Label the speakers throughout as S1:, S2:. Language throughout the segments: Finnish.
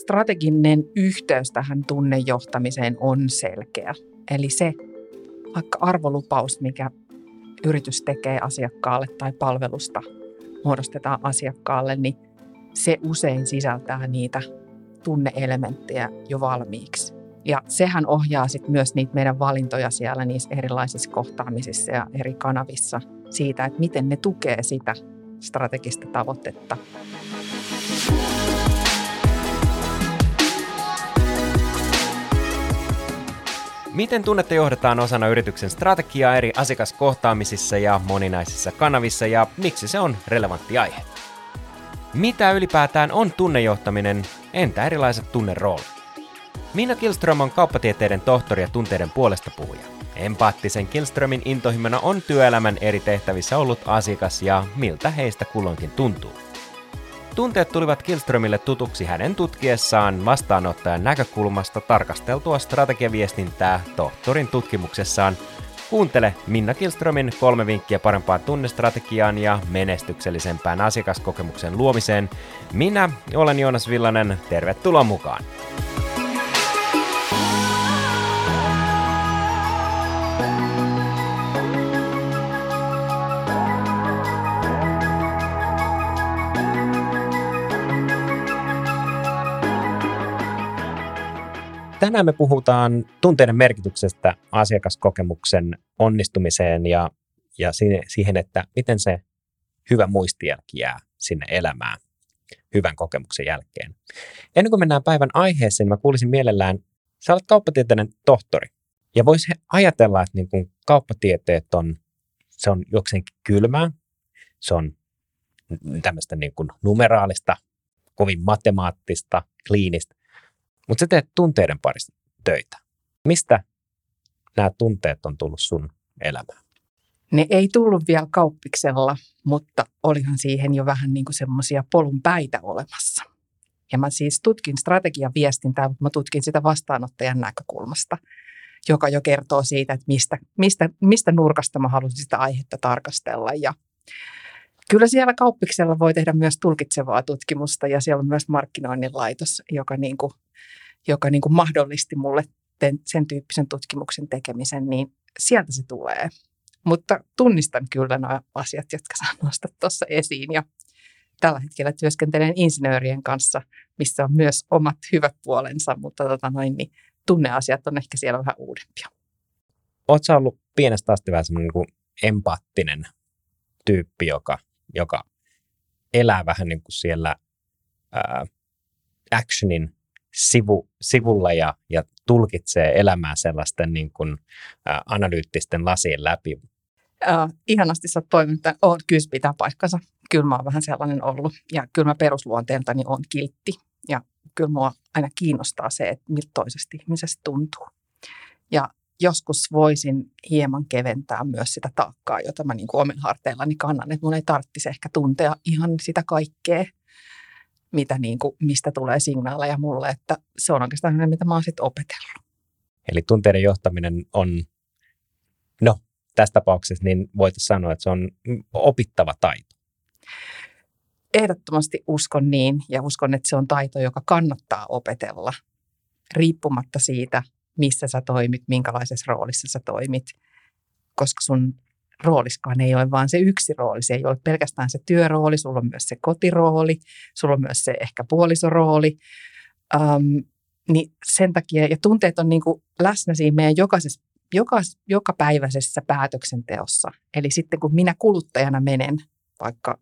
S1: strateginen yhteys tähän tunnejohtamiseen on selkeä. Eli se vaikka arvolupaus, mikä yritys tekee asiakkaalle tai palvelusta muodostetaan asiakkaalle, niin se usein sisältää niitä tunneelementtejä jo valmiiksi. Ja sehän ohjaa sitten myös niitä meidän valintoja siellä niissä erilaisissa kohtaamisissa ja eri kanavissa siitä, että miten ne tukee sitä strategista tavoitetta.
S2: Miten tunnetta johdetaan osana yrityksen strategiaa eri asiakaskohtaamisissa ja moninaisissa kanavissa ja miksi se on relevantti aihe? Mitä ylipäätään on tunnejohtaminen, entä erilaiset tunneroolit? Minna Kilström on kauppatieteiden tohtori ja tunteiden puolesta puhuja. Empaattisen Kilströmin intohimona on työelämän eri tehtävissä ollut asiakas ja miltä heistä kulloinkin tuntuu. Tunteet tulivat Kilströmille tutuksi hänen tutkiessaan vastaanottajan näkökulmasta tarkasteltua strategiaviestintää tohtorin tutkimuksessaan. Kuuntele Minna Kilströmin kolme vinkkiä parempaan tunnestrategiaan ja menestyksellisempään asiakaskokemuksen luomiseen. Minä olen Joonas Villanen, tervetuloa mukaan! Tänään me puhutaan tunteiden merkityksestä asiakaskokemuksen onnistumiseen ja, ja siihen, että miten se hyvä muistijälki jää sinne elämään hyvän kokemuksen jälkeen. Ennen kuin mennään päivän aiheeseen, mä kuulisin mielellään, sä olet kauppatieteiden tohtori. Ja voisi ajatella, että niin kuin kauppatieteet on, se on jokseenkin kylmää, se on tämmöistä niin kuin numeraalista, kovin matemaattista, kliinistä. Mutta sä teet tunteiden parissa töitä. Mistä nämä tunteet on tullut sun elämään?
S1: Ne ei tullut vielä kauppiksella, mutta olihan siihen jo vähän niin kuin semmoisia polun päitä olemassa. Ja mä siis tutkin strategiaviestintää, mutta mä tutkin sitä vastaanottajan näkökulmasta, joka jo kertoo siitä, että mistä, mistä, mistä nurkasta mä haluaisin sitä aihetta tarkastella. Ja kyllä siellä kauppiksella voi tehdä myös tulkitsevaa tutkimusta ja siellä on myös markkinoinnin laitos, joka niin kuin joka niin kuin mahdollisti mulle sen tyyppisen tutkimuksen tekemisen, niin sieltä se tulee. Mutta tunnistan kyllä nuo asiat, jotka saan nostaa tuossa esiin. Ja tällä hetkellä työskentelen insinöörien kanssa, missä on myös omat hyvät puolensa, mutta tota noin, niin tunneasiat on ehkä siellä vähän uudempia.
S2: Oletko ollut pienestä asti vähän semmoinen niin empaattinen tyyppi, joka, joka elää vähän niin kuin siellä ää, actionin sivu, sivulla ja, ja tulkitsee elämää sellaisten niin kuin, ä, analyyttisten lasien läpi.
S1: Äh, ihanasti sä toiminut, että on, kyllä pitää paikkansa. Kyllä mä oon vähän sellainen ollut ja kyllä mä perusluonteeltani on kiltti ja kyllä mua aina kiinnostaa se, että miltä toisesta ihmisestä tuntuu. Ja joskus voisin hieman keventää myös sitä taakkaa, jota mä niin kuin omilla harteillani kannan, että mun ei tarvitsisi ehkä tuntea ihan sitä kaikkea, mitä niin kuin, mistä tulee signaaleja mulle, että se on oikeastaan se, mitä mä oon sitten opetellut.
S2: Eli tunteiden johtaminen on, no tässä tapauksessa niin voitaisiin sanoa, että se on opittava taito.
S1: Ehdottomasti uskon niin ja uskon, että se on taito, joka kannattaa opetella riippumatta siitä, missä sä toimit, minkälaisessa roolissa sä toimit, koska sun rooliskaan ei ole vaan se yksi rooli. Se ei ole pelkästään se työrooli, sulla on myös se kotirooli, sulla on myös se ehkä puolisorooli. Um, niin sen takia, ja tunteet on niin kuin läsnä siinä meidän jokaisessa, joka, jokapäiväisessä päätöksenteossa. Eli sitten kun minä kuluttajana menen vaikka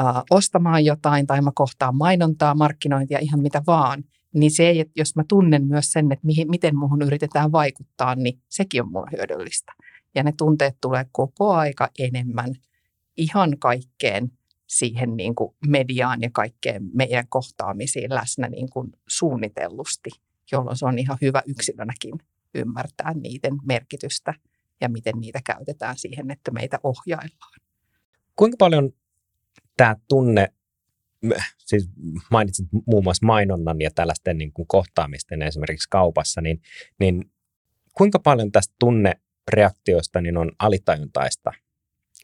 S1: uh, ostamaan jotain tai mä kohtaan mainontaa, markkinointia, ihan mitä vaan, niin se, että jos mä tunnen myös sen, että mihin, miten muuhun yritetään vaikuttaa, niin sekin on mulle hyödyllistä. Ja ne tunteet tulee koko aika enemmän ihan kaikkeen siihen niin kuin mediaan ja kaikkeen meidän kohtaamisiin läsnä niin kuin suunnitellusti, jolloin se on ihan hyvä yksilönäkin ymmärtää niiden merkitystä ja miten niitä käytetään siihen, että meitä ohjaillaan.
S2: Kuinka paljon tämä tunne, siis mainitsit muun muassa mainonnan ja tällaisten niin kuin kohtaamisten esimerkiksi kaupassa, niin, niin kuinka paljon tästä tunne reaktioista niin on alitajuntaista.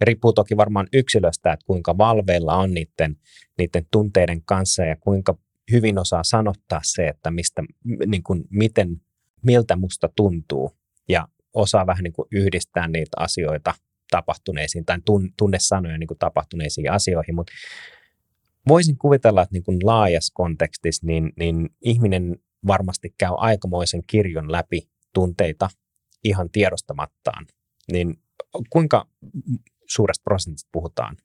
S2: Riippuu toki varmaan yksilöstä, että kuinka valveilla on niiden, niiden tunteiden kanssa ja kuinka hyvin osaa sanottaa se, että mistä, niin kuin, miten, miltä musta tuntuu ja osaa vähän niin kuin yhdistää niitä asioita tapahtuneisiin tai tunnesanoja niin kuin tapahtuneisiin asioihin, mutta voisin kuvitella, että niin kuin laajassa kontekstissa niin, niin ihminen varmasti käy aikamoisen kirjon läpi tunteita ihan tiedostamattaan. Niin kuinka suuresta prosentista puhutaan?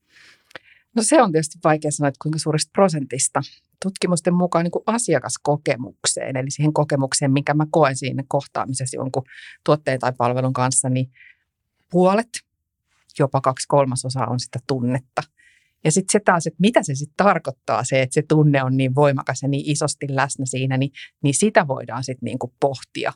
S1: No se on tietysti vaikea sanoa, että kuinka suuresta prosentista. Tutkimusten mukaan niin kuin asiakaskokemukseen, eli siihen kokemukseen, minkä mä koen siinä kohtaamisessa jonkun tuotteen tai palvelun kanssa, niin puolet, jopa kaksi kolmasosaa on sitä tunnetta. Ja sitten se taas, että mitä se sitten tarkoittaa, se, että se tunne on niin voimakas ja niin isosti läsnä siinä, niin, niin sitä voidaan sitten niinku pohtia.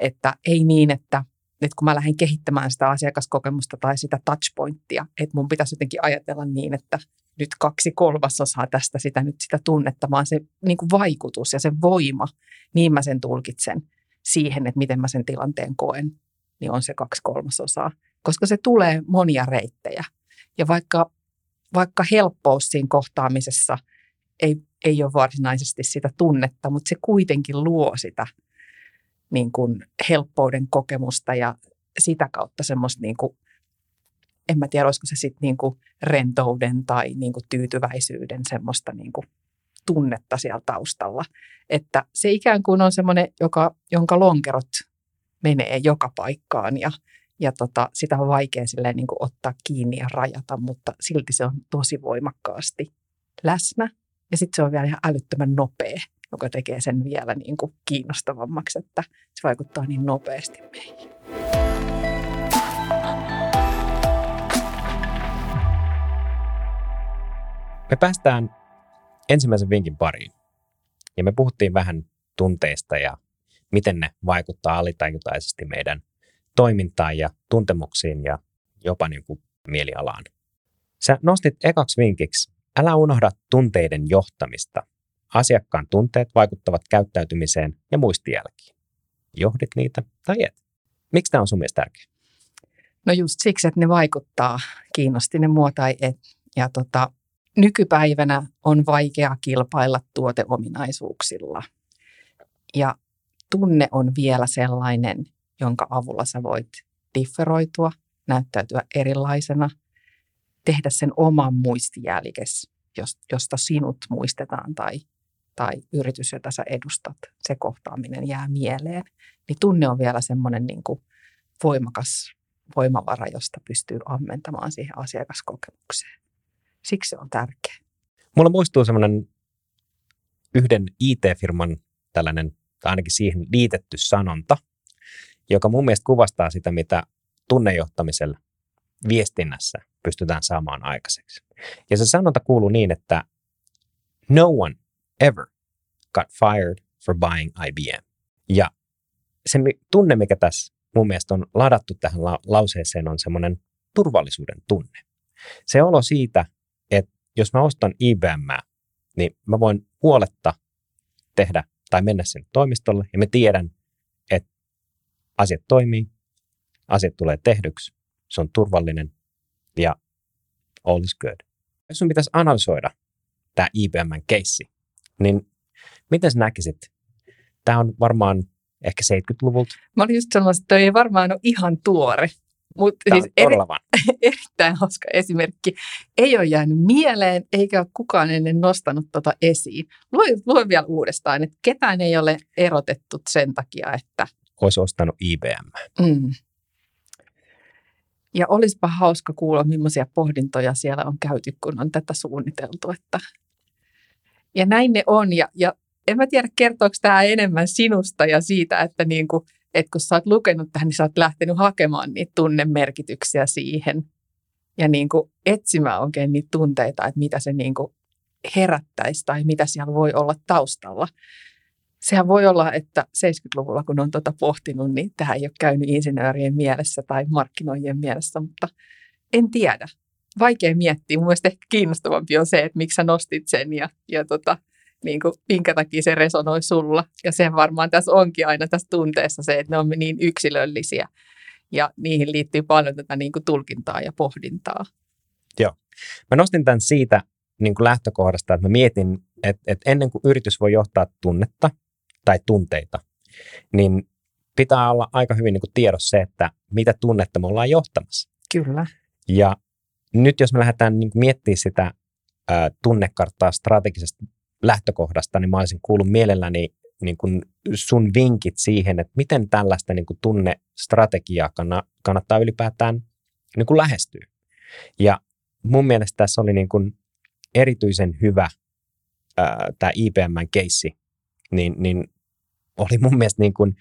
S1: Että ei niin, että, että kun mä lähden kehittämään sitä asiakaskokemusta tai sitä touchpointtia, että mun pitäisi jotenkin ajatella niin, että nyt kaksi kolmasosaa tästä sitä nyt sitä tunnetta, vaan se niin kuin vaikutus ja se voima, niin mä sen tulkitsen siihen, että miten mä sen tilanteen koen, niin on se kaksi kolmasosaa. Koska se tulee monia reittejä. Ja vaikka vaikka helppous siinä kohtaamisessa ei, ei ole varsinaisesti sitä tunnetta, mutta se kuitenkin luo sitä niin kuin helppouden kokemusta ja sitä kautta semmoista, niin kuin, en mä tiedä, olisiko se sitten niin kuin rentouden tai niin kuin tyytyväisyyden semmoista niin kuin tunnetta siellä taustalla. Että se ikään kuin on semmoinen, joka, jonka lonkerot menee joka paikkaan ja ja tota, sitä on vaikea silleen, niin kuin ottaa kiinni ja rajata, mutta silti se on tosi voimakkaasti läsnä. Ja sitten se on vielä ihan älyttömän nopea, joka tekee sen vielä niin kuin kiinnostavammaksi, että se vaikuttaa niin nopeasti meihin.
S2: Me päästään ensimmäisen vinkin pariin. Ja me puhuttiin vähän tunteista ja miten ne vaikuttaa alitajutaisesti meidän toimintaan ja tuntemuksiin ja jopa niin kuin mielialaan. Sä nostit ekaksi vinkiksi, älä unohda tunteiden johtamista. Asiakkaan tunteet vaikuttavat käyttäytymiseen ja muistijälkiin. Johdit niitä tai et. Miksi tämä on sun mielestä tärkeä?
S1: No just siksi, että ne vaikuttaa, kiinnosti ne mua tai et. Ja tota, nykypäivänä on vaikea kilpailla tuoteominaisuuksilla. Ja tunne on vielä sellainen, jonka avulla sä voit differoitua, näyttäytyä erilaisena, tehdä sen oman muistijälkes, josta sinut muistetaan tai, tai yritys, jota sä edustat, se kohtaaminen jää mieleen. Niin tunne on vielä semmoinen niin voimakas voimavara, josta pystyy ammentamaan siihen asiakaskokemukseen. Siksi se on tärkeä.
S2: Mulla muistuu semmoinen yhden IT-firman tällainen, tai ainakin siihen liitetty sanonta, joka mun mielestä kuvastaa sitä, mitä tunnejohtamisella viestinnässä pystytään saamaan aikaiseksi. Ja se sanonta kuuluu niin, että no one ever got fired for buying IBM. Ja se tunne, mikä tässä mun mielestä on ladattu tähän la- lauseeseen, on semmoinen turvallisuuden tunne. Se olo siitä, että jos mä ostan IBM, niin mä voin huoletta tehdä tai mennä sinne toimistolle ja mä tiedän, asiat toimii, asiat tulee tehdyksi, se on turvallinen ja all is good. Jos sun pitäisi analysoida tämä IBMn keissi, niin miten sä näkisit? Tämä on varmaan ehkä 70-luvulta.
S1: Mä olin just sanonut, että ei varmaan ole ihan tuore. Mutta siis eri, erittäin hauska esimerkki. Ei ole jäänyt mieleen, eikä ole kukaan ennen nostanut tuota esiin. Lue, lue vielä uudestaan, että ketään ei ole erotettu sen takia, että
S2: olisi ostanut IBM.
S1: Mm. Ja olisipa hauska kuulla, millaisia pohdintoja siellä on käyty, kun on tätä suunniteltu. Että... Ja näin ne on. Ja, ja en mä tiedä, kertooko tämä enemmän sinusta ja siitä, että, niin kuin, että kun sä oot lukenut tähän, niin sä oot lähtenyt hakemaan niitä tunnemerkityksiä siihen. Ja niin kuin etsimään oikein niitä tunteita, että mitä se niin kuin herättäisi tai mitä siellä voi olla taustalla sehän voi olla, että 70-luvulla, kun on tuota pohtinut, niin tähän ei ole käynyt insinöörien mielessä tai markkinoijien mielessä, mutta en tiedä. Vaikea miettiä. Mun ehkä kiinnostavampi on se, että miksi sä nostit sen ja, ja tota, niin kuin, minkä takia se resonoi sulla. Ja se varmaan tässä onkin aina tässä tunteessa se, että ne on niin yksilöllisiä ja niihin liittyy paljon tätä niin kuin tulkintaa ja pohdintaa.
S2: Joo. Mä nostin tämän siitä niin kuin lähtökohdasta, että mä mietin että et ennen kuin yritys voi johtaa tunnetta tai tunteita, niin pitää olla aika hyvin niin kuin tiedossa se, että mitä tunnetta me ollaan johtamassa.
S1: Kyllä.
S2: Ja nyt jos me lähdetään niin kuin miettimään sitä ää, tunnekarttaa strategisesta lähtökohdasta, niin mä olisin kuullut mielelläni niin kuin sun vinkit siihen, että miten tällaista niin kuin tunnestrategiaa kannattaa ylipäätään niin kuin lähestyä. Ja mun mielestä tässä oli niin kuin erityisen hyvä tämä IBM-keissi, niin, niin oli mun mielestä niin kuin,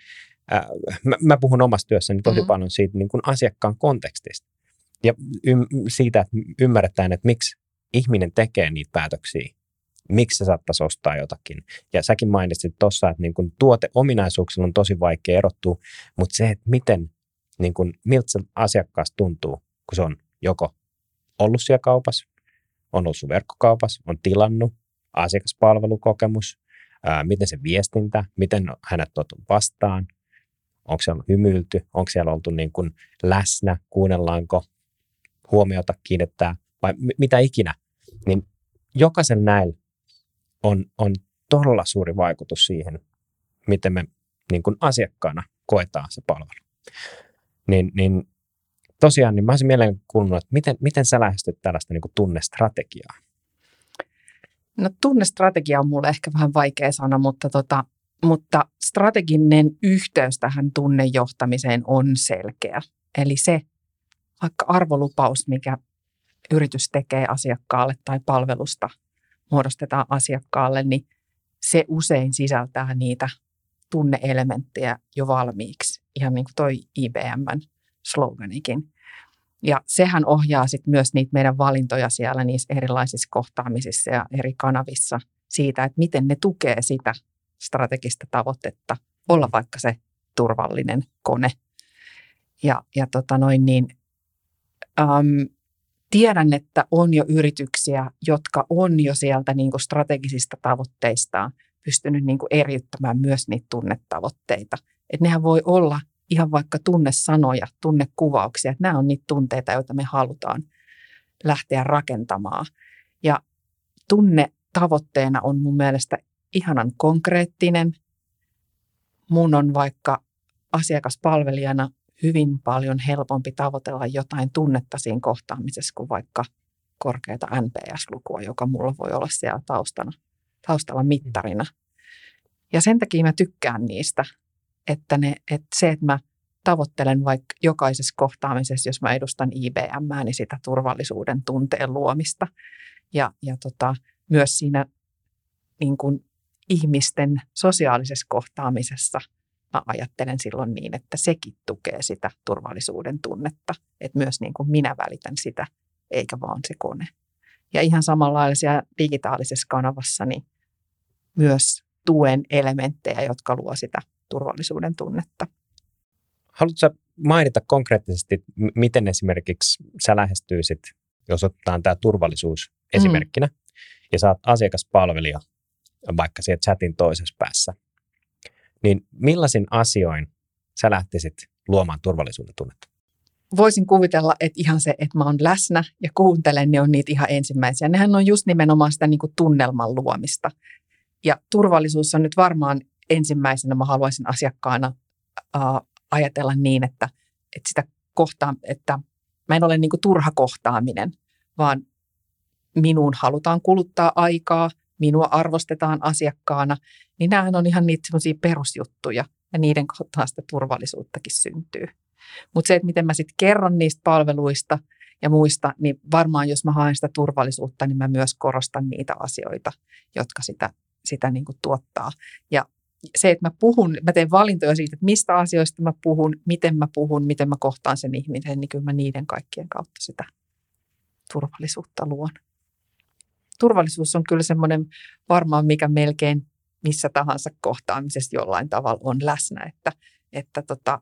S2: ää, mä, mä puhun omassa työssäni tosi mm-hmm. paljon siitä niin kuin asiakkaan kontekstista ja ym, siitä, että ymmärretään, että miksi ihminen tekee niitä päätöksiä, miksi se saattaisi ostaa jotakin. Ja säkin mainitsit tuossa, että niin kun tuoteominaisuuksilla on tosi vaikea erottua, mutta se, että miten, niin kun, miltä se asiakkaasta tuntuu, kun se on joko ollut siellä kaupassa, on ollut sun verkkokaupassa, on tilannut, asiakaspalvelukokemus, miten se viestintä, miten hänet on vastaan, onko siellä hymyilty, onko siellä oltu niin kuin läsnä, kuunnellaanko, huomiota kiinnittää? Vai m- mitä ikinä, niin jokaisen näillä on, on todella suuri vaikutus siihen, miten me niin kuin asiakkaana koetaan se palvelu. Niin, niin tosiaan, niin mä olisin mielelläni että miten, miten sä lähestyt tällaista niin kuin tunnestrategiaa?
S1: No tunnestrategia on mulle ehkä vähän vaikea sana, mutta, tota, mutta strateginen yhteys tähän tunnejohtamiseen on selkeä. Eli se vaikka arvolupaus, mikä yritys tekee asiakkaalle tai palvelusta muodostetaan asiakkaalle, niin se usein sisältää niitä tunneelementtejä jo valmiiksi, ihan niin kuin toi IBMn sloganikin. Ja sehän ohjaa sitten myös niitä meidän valintoja siellä niissä erilaisissa kohtaamisissa ja eri kanavissa siitä, että miten ne tukee sitä strategista tavoitetta olla vaikka se turvallinen kone. Ja, ja tota noin niin, äm, tiedän, että on jo yrityksiä, jotka on jo sieltä niin kuin strategisista tavoitteistaan pystynyt niin kuin eriyttämään myös niitä tunnetavoitteita. Että nehän voi olla ihan vaikka tunnesanoja, tunnekuvauksia. Että nämä on niitä tunteita, joita me halutaan lähteä rakentamaan. Ja tunne tavoitteena on mun mielestä ihanan konkreettinen. Mun on vaikka asiakaspalvelijana hyvin paljon helpompi tavoitella jotain tunnetta siinä kohtaamisessa kuin vaikka korkeata NPS-lukua, joka mulla voi olla siellä taustana, taustalla mittarina. Ja sen takia mä tykkään niistä, että, ne, että se, että mä tavoittelen vaikka jokaisessa kohtaamisessa, jos mä edustan IBM, niin sitä turvallisuuden tunteen luomista. Ja, ja tota, myös siinä niin kuin ihmisten sosiaalisessa kohtaamisessa – mä ajattelen silloin niin, että sekin tukee sitä turvallisuuden tunnetta, että myös niin kuin minä välitän sitä, eikä vaan se kone. Ja ihan samanlaisia digitaalisessa kanavassa niin myös tuen elementtejä, jotka luo sitä turvallisuuden tunnetta.
S2: Haluatko mainita konkreettisesti, miten esimerkiksi sä lähestyisit, jos otetaan tämä turvallisuus esimerkkinä, mm. ja saat asiakaspalvelija vaikka siellä chatin toisessa päässä, niin millaisin asioin sä lähtisit luomaan turvallisuuden tunnetta?
S1: Voisin kuvitella, että ihan se, että mä oon läsnä ja kuuntelen, ne on niitä ihan ensimmäisiä. Nehän on just nimenomaan sitä niin kuin tunnelman luomista. Ja turvallisuus on nyt varmaan ensimmäisenä, mä haluaisin asiakkaana äh, ajatella niin, että, että sitä kohtaa, että mä en ole niin kuin turha kohtaaminen, vaan minuun halutaan kuluttaa aikaa, minua arvostetaan asiakkaana, niin nämähän on ihan niitä semmoisia perusjuttuja ja niiden kautta sitä turvallisuuttakin syntyy. Mutta se, että miten mä sitten kerron niistä palveluista ja muista, niin varmaan jos mä haen sitä turvallisuutta, niin mä myös korostan niitä asioita, jotka sitä, sitä niin kuin tuottaa. Ja se, että mä puhun, mä teen valintoja siitä, että mistä asioista mä puhun, miten mä puhun, miten mä kohtaan sen ihmisen, niin kyllä mä niiden kaikkien kautta sitä turvallisuutta luon. Turvallisuus on kyllä semmoinen varmaan, mikä melkein missä tahansa kohtaamisessa jollain tavalla on läsnä, että, että tota,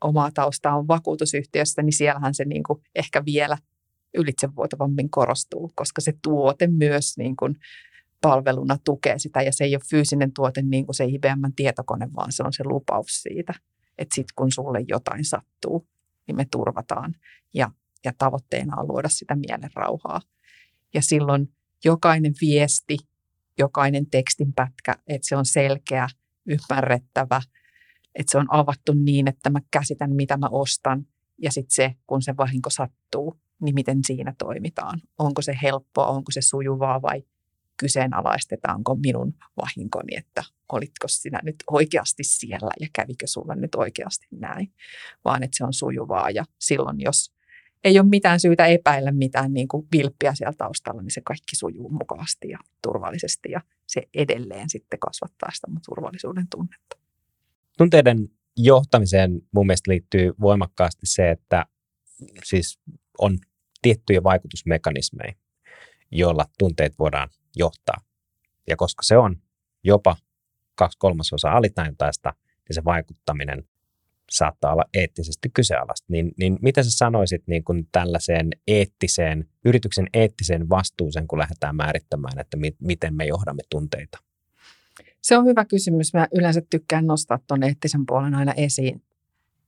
S1: omaa taustaa on vakuutusyhtiössä, niin siellähän se niin kuin ehkä vielä ylitsevuotavammin korostuu, koska se tuote myös niin kuin palveluna tukee sitä ja se ei ole fyysinen tuote niin kuin se IBM-tietokone, vaan se on se lupaus siitä, että sitten kun sulle jotain sattuu, niin me turvataan ja, ja tavoitteena on luoda sitä mielen rauhaa. Ja silloin jokainen viesti jokainen tekstin pätkä, että se on selkeä, ymmärrettävä, että se on avattu niin, että mä käsitän, mitä mä ostan. Ja sitten se, kun se vahinko sattuu, niin miten siinä toimitaan. Onko se helppoa, onko se sujuvaa vai kyseenalaistetaanko minun vahinkoni, että olitko sinä nyt oikeasti siellä ja kävikö sulla nyt oikeasti näin, vaan että se on sujuvaa ja silloin jos ei ole mitään syytä epäillä mitään niin kuin vilppiä siellä taustalla, niin se kaikki sujuu mukavasti ja turvallisesti ja se edelleen sitten kasvattaa sitä turvallisuuden tunnetta.
S2: Tunteiden johtamiseen mun mielestä liittyy voimakkaasti se, että siis on tiettyjä vaikutusmekanismeja, joilla tunteet voidaan johtaa. Ja koska se on jopa kaksi kolmasosaa alitajuntaista, niin se vaikuttaminen saattaa olla eettisesti kyseenalaista. Niin, niin mitä sä sanoisit niin kuin tällaiseen eettiseen, yrityksen eettiseen vastuuseen, kun lähdetään määrittämään, että mi- miten me johdamme tunteita?
S1: Se on hyvä kysymys. Mä yleensä tykkään nostaa tuon eettisen puolen aina esiin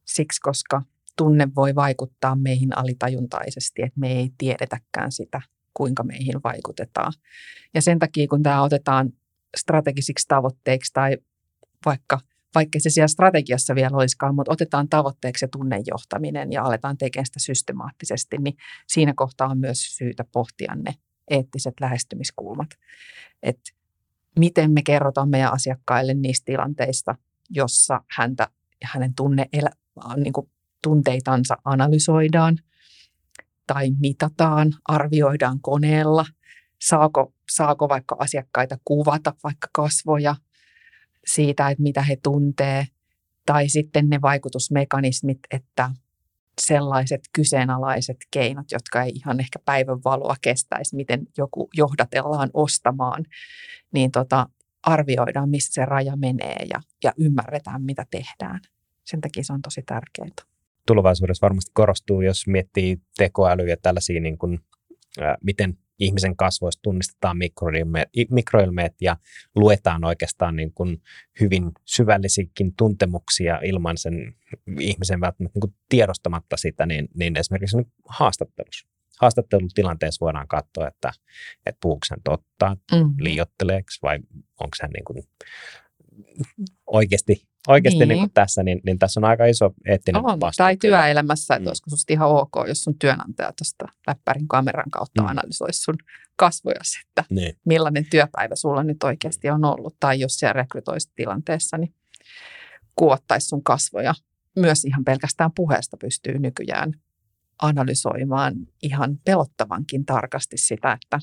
S1: siksi, koska tunne voi vaikuttaa meihin alitajuntaisesti, että me ei tiedetäkään sitä, kuinka meihin vaikutetaan. Ja sen takia, kun tämä otetaan strategisiksi tavoitteiksi tai vaikka, vaikka se siellä strategiassa vielä olisikaan, mutta otetaan tavoitteeksi se tunnejohtaminen ja aletaan tekemään sitä systemaattisesti, niin siinä kohtaa on myös syytä pohtia ne eettiset lähestymiskulmat. Että miten me kerrotaan meidän asiakkaille niistä tilanteista, jossa häntä, hänen tunne, niin kuin tunteitansa analysoidaan tai mitataan, arvioidaan koneella, saako, saako vaikka asiakkaita kuvata vaikka kasvoja siitä, että mitä he tuntee, tai sitten ne vaikutusmekanismit, että sellaiset kyseenalaiset keinot, jotka ei ihan ehkä päivän valoa kestäisi, miten joku johdatellaan ostamaan, niin tota, arvioidaan, missä se raja menee ja, ja ymmärretään, mitä tehdään. Sen takia se on tosi tärkeää.
S2: Tulevaisuudessa varmasti korostuu, jos miettii tekoälyä ja tällaisia, niin kuin, ää, miten ihmisen kasvoista tunnistetaan mikroilmeet, mikroilmeet ja luetaan oikeastaan niin kuin hyvin syvällisikin tuntemuksia ilman sen ihmisen välttämättä niin kuin tiedostamatta sitä, niin, niin esimerkiksi niin haastattelussa. Haastattelutilanteessa voidaan katsoa, että, että puhuuko hän totta, mm. liiotteleeko vai onko hän niin kuin oikeasti, oikeasti niin. Niin tässä, niin, niin tässä on aika iso eettinen on, vastuu.
S1: Tai työelämässä, että mm. olisiko sinusta ihan ok, jos sun työnantaja tuosta läppärin kameran kautta mm. analysoisi sun kasvoja, että niin. millainen työpäivä sulla nyt oikeasti on ollut. Tai jos siellä rekrytoisi tilanteessa, niin kuottaisi sun kasvoja. Myös ihan pelkästään puheesta pystyy nykyään analysoimaan ihan pelottavankin tarkasti sitä, että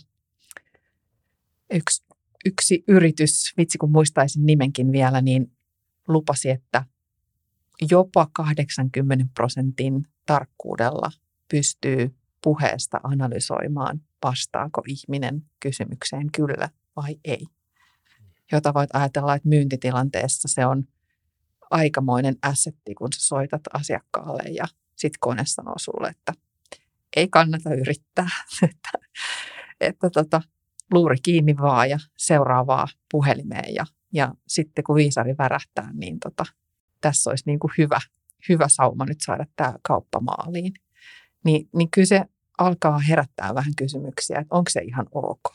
S1: yksi yksi yritys, vitsi kun muistaisin nimenkin vielä, niin lupasi, että jopa 80 prosentin tarkkuudella pystyy puheesta analysoimaan, vastaako ihminen kysymykseen kyllä vai ei. Jota voit ajatella, että myyntitilanteessa se on aikamoinen assetti, kun sä soitat asiakkaalle ja sitten kone sanoo sulle, että ei kannata yrittää. että, että tota, luuri kiinni vaan ja seuraavaa puhelimeen. Ja, ja sitten kun viisari värähtää, niin tota, tässä olisi niin kuin hyvä, hyvä sauma nyt saada tämä kauppa maaliin. Niin, niin kyllä se alkaa herättää vähän kysymyksiä, että onko se ihan ok.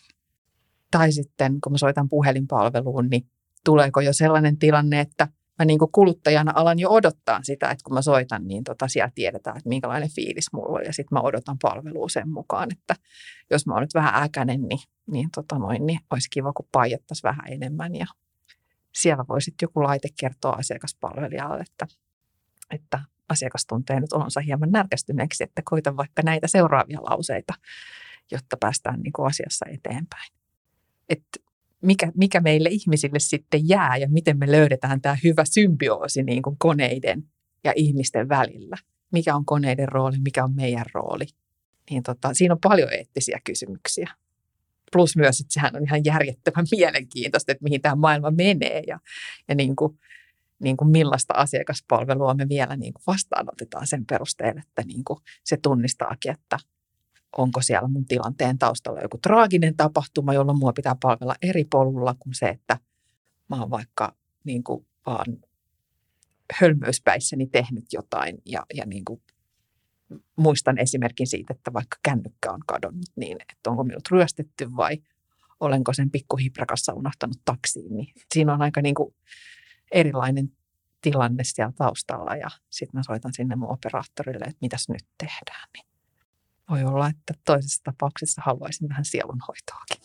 S1: Tai sitten kun mä soitan puhelinpalveluun, niin tuleeko jo sellainen tilanne, että – mä niin kuluttajana alan jo odottaa sitä, että kun mä soitan, niin tota, siellä tiedetään, että minkälainen fiilis mulla on ja sitten mä odotan palvelua sen mukaan, että jos mä oon nyt vähän äkäinen, niin, niin, tota noin, niin olisi kiva, kun paijattaisiin vähän enemmän ja siellä voi sitten joku laite kertoa asiakaspalvelijalle, että, että asiakas tuntee nyt olonsa hieman närkästyneeksi, että koita vaikka näitä seuraavia lauseita, jotta päästään niin kuin asiassa eteenpäin. Että mikä, mikä meille ihmisille sitten jää ja miten me löydetään tämä hyvä symbioosi niin kuin koneiden ja ihmisten välillä. Mikä on koneiden rooli, mikä on meidän rooli. Niin tota, siinä on paljon eettisiä kysymyksiä. Plus myös, että sehän on ihan järjettömän mielenkiintoista, että mihin tämä maailma menee ja, ja niin kuin, niin kuin millaista asiakaspalvelua me vielä niin kuin vastaanotetaan sen perusteella, että niin kuin se tunnistaakin, että onko siellä mun tilanteen taustalla joku traaginen tapahtuma, jolloin mua pitää palvella eri polulla kuin se, että mä oon vaikka niin kuin vaan hölmöyspäissäni tehnyt jotain ja, ja niin kuin muistan esimerkin siitä, että vaikka kännykkä on kadonnut, niin että onko minut ryöstetty vai olenko sen pikkuhiprakassa unohtanut taksiin. Niin siinä on aika niin kuin erilainen tilanne siellä taustalla ja sitten mä soitan sinne mun operaattorille, että mitäs nyt tehdään. Niin voi olla, että toisessa tapauksessa haluaisin vähän sielunhoitoakin.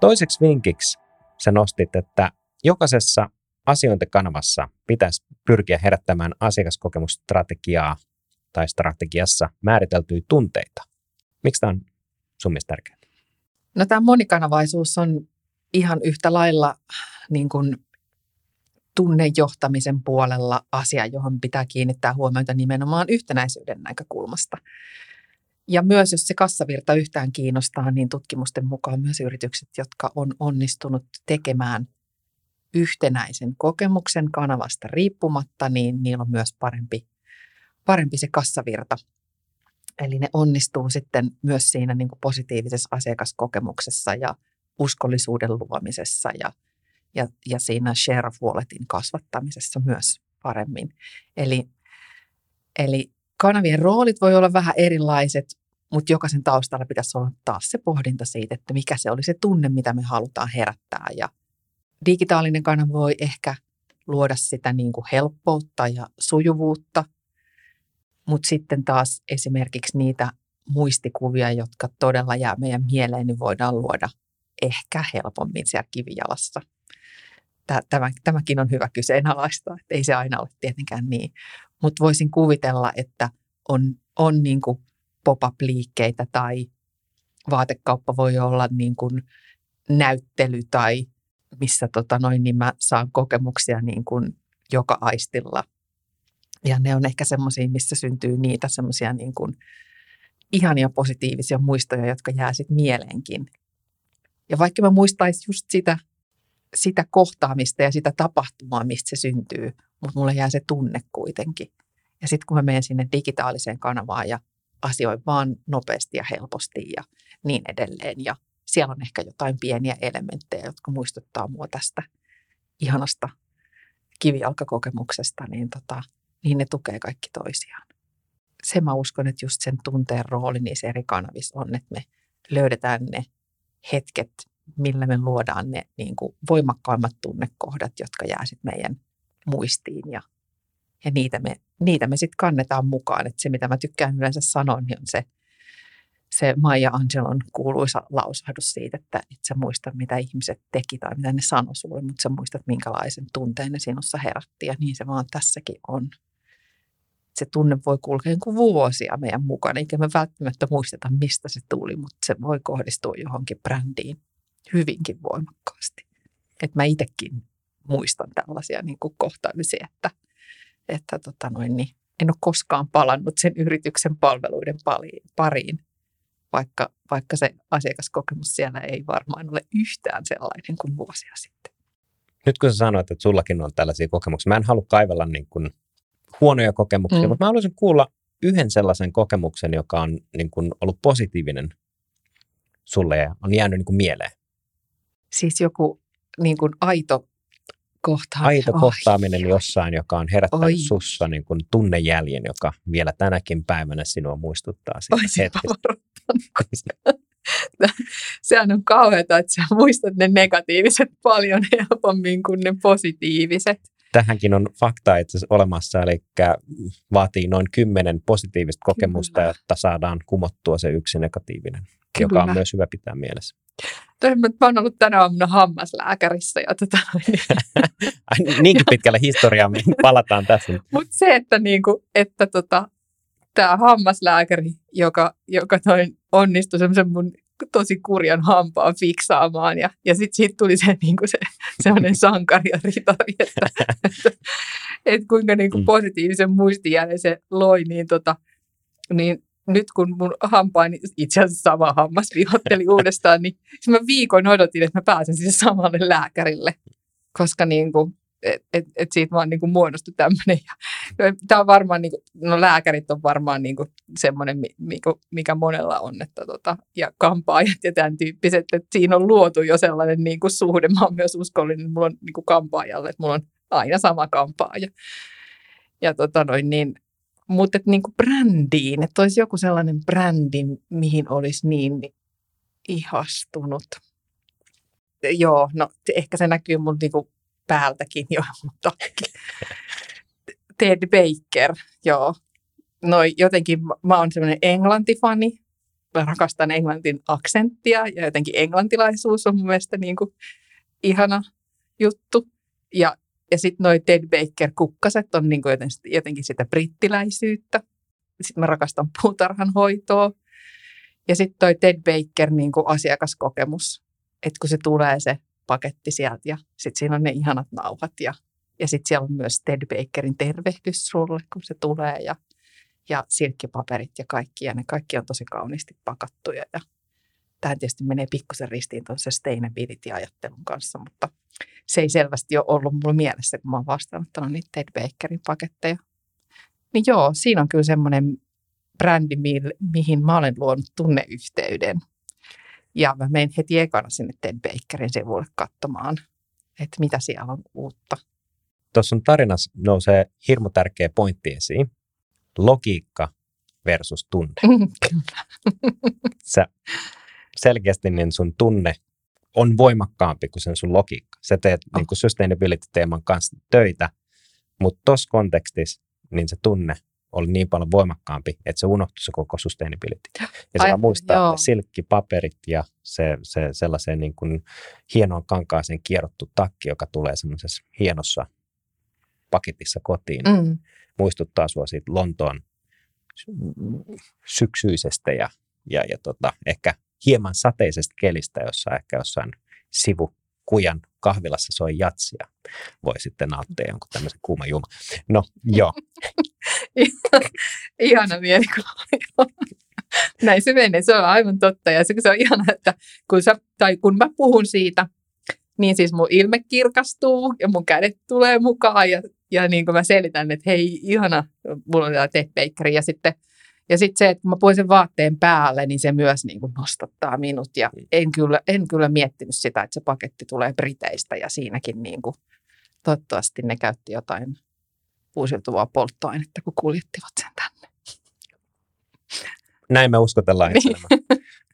S2: Toiseksi vinkiksi sä nostit, että jokaisessa asiointikanavassa pitäisi pyrkiä herättämään asiakaskokemusstrategiaa tai strategiassa määriteltyjä tunteita. Miksi tämä on sun mielestä tärkeää?
S1: No tämä monikanavaisuus on ihan yhtä lailla niin kuin tunnejohtamisen puolella asia, johon pitää kiinnittää huomiota nimenomaan yhtenäisyyden näkökulmasta. Ja myös jos se kassavirta yhtään kiinnostaa, niin tutkimusten mukaan myös yritykset, jotka on onnistunut tekemään yhtenäisen kokemuksen kanavasta riippumatta, niin niillä on myös parempi, parempi se kassavirta. Eli ne onnistuu sitten myös siinä niin kuin positiivisessa asiakaskokemuksessa ja uskollisuuden luomisessa ja, ja, ja siinä share of walletin kasvattamisessa myös paremmin. Eli, eli kanavien roolit voi olla vähän erilaiset, mutta jokaisen taustalla pitäisi olla taas se pohdinta siitä, että mikä se oli se tunne, mitä me halutaan herättää. Ja digitaalinen kanava voi ehkä luoda sitä niin kuin helppoutta ja sujuvuutta, mutta sitten taas esimerkiksi niitä muistikuvia, jotka todella jää meidän mieleen, niin voidaan luoda ehkä helpommin siellä kivijalassa. Tämä, tämäkin on hyvä kyseenalaista, että ei se aina ole tietenkään niin. Mutta voisin kuvitella, että on, on niin kuin pop-up-liikkeitä tai vaatekauppa voi olla niin kuin näyttely tai missä tota noin, niin mä saan kokemuksia niin kuin joka aistilla. Ja ne on ehkä semmoisia, missä syntyy niitä semmoisia niin kuin ihania positiivisia muistoja, jotka jää sitten mieleenkin. Ja vaikka mä muistaisin just sitä, sitä kohtaamista ja sitä tapahtumaa, mistä se syntyy, mutta mulle jää se tunne kuitenkin. Ja sitten kun mä menen sinne digitaaliseen kanavaan ja asioin vaan nopeasti ja helposti ja niin edelleen. Ja siellä on ehkä jotain pieniä elementtejä, jotka muistuttaa mua tästä ihanasta kivijalkakokemuksesta, niin, tota, niin ne tukee kaikki toisiaan. Se mä uskon, että just sen tunteen rooli niissä eri kanavissa on, että me löydetään ne hetket, millä me luodaan ne niin kuin voimakkaimmat tunnekohdat, jotka jää sitten meidän muistiin ja ja niitä me, niitä me sitten kannetaan mukaan. Et se, mitä mä tykkään yleensä sanoa, niin on se, se Maija Angelon kuuluisa lausahdus siitä, että et sä muista, mitä ihmiset teki tai mitä ne sanoi sulle, mutta sä muistat, minkälaisen tunteen ne sinussa herätti. Ja niin se vaan tässäkin on. Se tunne voi kulkea kuin vuosia meidän mukana, eikä me välttämättä muisteta, mistä se tuli, mutta se voi kohdistua johonkin brändiin hyvinkin voimakkaasti. Et mä itsekin muistan tällaisia niin kuin kohtaamisia, että – että tota noin, niin en ole koskaan palannut sen yrityksen palveluiden pariin, vaikka, vaikka se asiakaskokemus siellä ei varmaan ole yhtään sellainen kuin vuosia sitten.
S2: Nyt kun sä sanoit, että sullakin on tällaisia kokemuksia, mä en halua kaivella niin kuin huonoja kokemuksia, mm. mutta mä haluaisin kuulla yhden sellaisen kokemuksen, joka on niin kuin ollut positiivinen sulle ja on jäänyt niin kuin mieleen.
S1: Siis joku niin kuin aito kohtaaminen.
S2: Aito kohtaaminen Oi. jossain, joka on herättänyt Oi. sussa niin kuin tunnejäljen, joka vielä tänäkin päivänä sinua muistuttaa siitä hetkestä.
S1: Sehän on kauheata, että sä muistat ne negatiiviset paljon helpommin kuin ne positiiviset.
S2: Tähänkin on fakta itse olemassa, eli vaatii noin kymmenen positiivista kokemusta, Kyllä. jotta saadaan kumottua se yksi negatiivinen, Kyllä. joka on myös hyvä pitää mielessä.
S1: Mä oon ollut tänä aamuna hammaslääkärissä. Ja tota,
S2: niin. Niinkin pitkälle historiaa me palataan tässä.
S1: Mutta se, että, niinku, että tota, tämä hammaslääkäri, joka, joka toi onnistui semmoisen mun tosi kurjan hampaan fiksaamaan ja, ja sitten siitä tuli se, niinku se semmoinen sankari ja ritari, että, että, että kuinka niinku mm. positiivisen muistijäljen se loi, niin, tota, niin nyt kun mun hampaani, itse asiassa sama hammas vihotteli uudestaan, niin mä viikon odotin, että mä pääsen sinne samalle lääkärille, koska niin kuin, et, et, et siitä vaan niin kuin muodostui tämmöinen. Tämä on varmaan, niin kuin, no lääkärit on varmaan niin kuin semmoinen, mikä monella on, että tota, ja kampaajat ja tämän tyyppiset, että siinä on luotu jo sellainen niin kuin suhde. Mä oon myös uskollinen, että mulla on niin kuin kampaajalle, että mulla on aina sama kampaaja. ja tota noin, niin, mutta et niin kuin brändiin, että olisi joku sellainen brändi, mihin olisi niin ihastunut. Joo, no ehkä se näkyy mun niin kuin päältäkin jo, mutta Ted Baker, joo. No jotenkin mä oon semmoinen englantifani, mä rakastan englantin aksenttia ja jotenkin englantilaisuus on mun mielestä niin kuin ihana juttu. Ja, ja sitten noi Ted Baker-kukkaset on niin kuin jotenkin sitä brittiläisyyttä. Sitten mä rakastan puutarhanhoitoa. Ja sitten toi Ted Baker niin asiakaskokemus, että kun se tulee se paketti sieltä ja sitten siinä on ne ihanat nauhat ja, ja sitten siellä on myös Ted Bakerin tervehdys sulle, kun se tulee ja, ja silkkipaperit ja kaikki ja ne kaikki on tosi kauniisti pakattuja ja Tämä tietysti menee pikkusen ristiin tuon sustainability-ajattelun kanssa, mutta se ei selvästi ole ollut mulla mielessä, kun mä oon vastaanottanut niitä Ted Bakerin paketteja. Niin joo, siinä on kyllä semmoinen brändi, mihin mä olen luonut tunneyhteyden. Ja mä menen heti ekana sinne Ted Bakerin sivuille katsomaan, että mitä siellä on uutta.
S2: Tuossa on tarinassa nousee hirmu tärkeä pointti esiin. Logiikka versus tunne. Kyllä. Sä selkeästi niin sun tunne on voimakkaampi kuin sen sun logiikka. Sä teet oh. niin kuin sustainability-teeman kanssa töitä, mutta tuossa kontekstissa niin se tunne oli niin paljon voimakkaampi, että se unohtui se koko sustainability. Ja se muistaa joo. silkkipaperit ja se, se sellaiseen niin kuin hienoon kankaaseen kierrottu takki, joka tulee semmoisessa hienossa paketissa kotiin. Mm. Muistuttaa sua siitä Lontoon syksyisestä ja, ja, ja tota, ehkä hieman sateisesta kelistä, jossa ehkä jossain sivukujan kahvilassa soi jatsia. Voi sitten nauttia jonkun tämmöisen kuuma juma. No, joo.
S1: ihana mielikuva. Näin se menee, se on aivan totta. Ja se, se on ihana, että kun, sä, tai kun mä puhun siitä, niin siis mun ilme kirkastuu ja mun kädet tulee mukaan ja, ja niin kuin mä selitän, että hei, ihana, mulla on täällä ja sitten ja sitten se, että kun mä puin sen vaatteen päälle, niin se myös niin kuin nostattaa minut. Ja mm. en kyllä, en kyllä miettinyt sitä, että se paketti tulee Briteistä ja siinäkin niin kuin, toivottavasti ne käytti jotain uusiutuvaa polttoainetta, kun kuljettivat sen tänne.
S2: Näin me uskotellaan niin.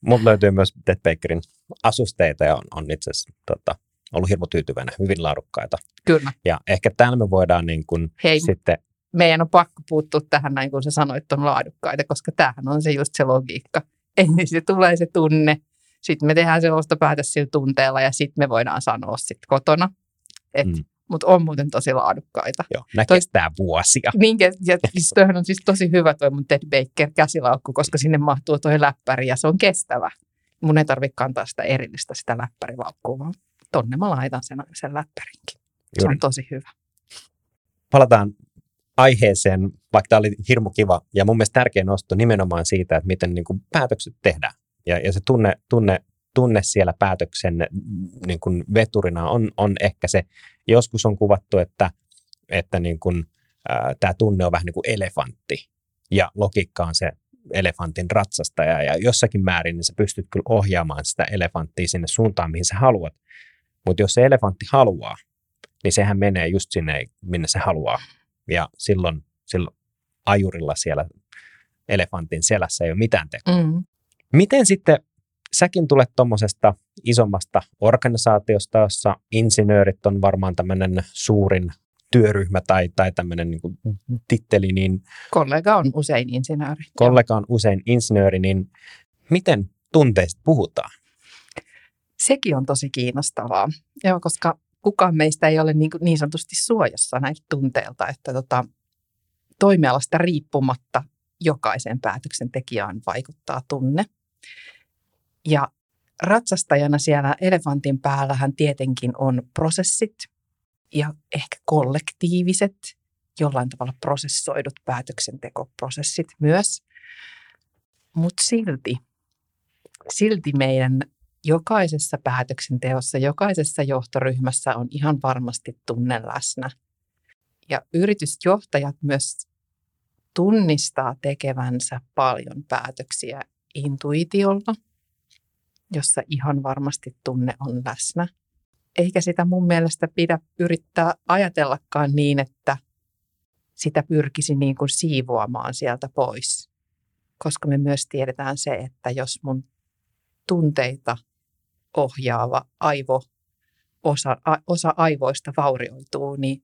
S2: Mutta löytyy myös Ted Bakerin asusteita ja on, on itse asiassa tota, ollut hirmu tyytyväinen, hyvin laadukkaita.
S1: Kyllä.
S2: Ja ehkä täällä me voidaan niin kuin Hei. sitten
S1: meidän on pakko puuttua tähän näin, kun sä sanoit, on laadukkaita, koska tämähän on se just se logiikka. Ensin se tulee se tunne, sitten me tehdään se ostopäätös sillä tunteella ja sitten me voidaan sanoa sitten kotona, että mm. mutta on muuten tosi laadukkaita.
S2: Joo, nämä toi, kestää vuosia.
S1: Niin, ja siis toihan on siis tosi hyvä toi mun Ted Baker käsilaukku, koska sinne mahtuu toi läppäri ja se on kestävä. Mun ei tarvitse kantaa sitä erillistä sitä läppärilaukkua, vaan tonne mä laitan sen, sen läppärinkin. Se Juuri. on tosi hyvä.
S2: Palataan aiheeseen, vaikka tämä oli hirmu kiva ja mun mielestä tärkeä nosto nimenomaan siitä, että miten niin kuin päätökset tehdään. Ja, ja se tunne, tunne, tunne siellä päätöksen niin kuin veturina on, on ehkä se, joskus on kuvattu, että, että niin kuin, ää, tämä tunne on vähän niin kuin elefantti ja logiikka on se elefantin ratsastaja ja jossakin määrin niin sä pystyt kyllä ohjaamaan sitä elefanttia sinne suuntaan, mihin sä haluat. Mutta jos se elefantti haluaa, niin sehän menee just sinne, minne se haluaa ja silloin, silloin ajurilla siellä elefantin selässä ei ole mitään tekoa. Mm. Miten sitten säkin tulet tuommoisesta isommasta organisaatiosta, jossa insinöörit on varmaan tämmöinen suurin työryhmä tai, tai tämmöinen niin titteli. Niin
S1: kollega on usein insinööri.
S2: Kollega on usein insinööri, niin miten tunteista puhutaan?
S1: Sekin on tosi kiinnostavaa, Joo, koska kukaan meistä ei ole niin, niin sanotusti suojassa näiltä tunteilta, että tota, toimialasta riippumatta jokaisen päätöksentekijään vaikuttaa tunne. Ja ratsastajana siellä elefantin päällähän tietenkin on prosessit ja ehkä kollektiiviset, jollain tavalla prosessoidut päätöksentekoprosessit myös. Mutta silti, silti meidän jokaisessa päätöksenteossa, jokaisessa johtoryhmässä on ihan varmasti tunne läsnä. Ja yritysjohtajat myös tunnistaa tekevänsä paljon päätöksiä intuitiolla, jossa ihan varmasti tunne on läsnä. Eikä sitä mun mielestä pidä yrittää ajatellakaan niin, että sitä pyrkisi niin kuin siivoamaan sieltä pois. Koska me myös tiedetään se, että jos mun tunteita ohjaava aivo, osa, a, osa aivoista vaurioituu, niin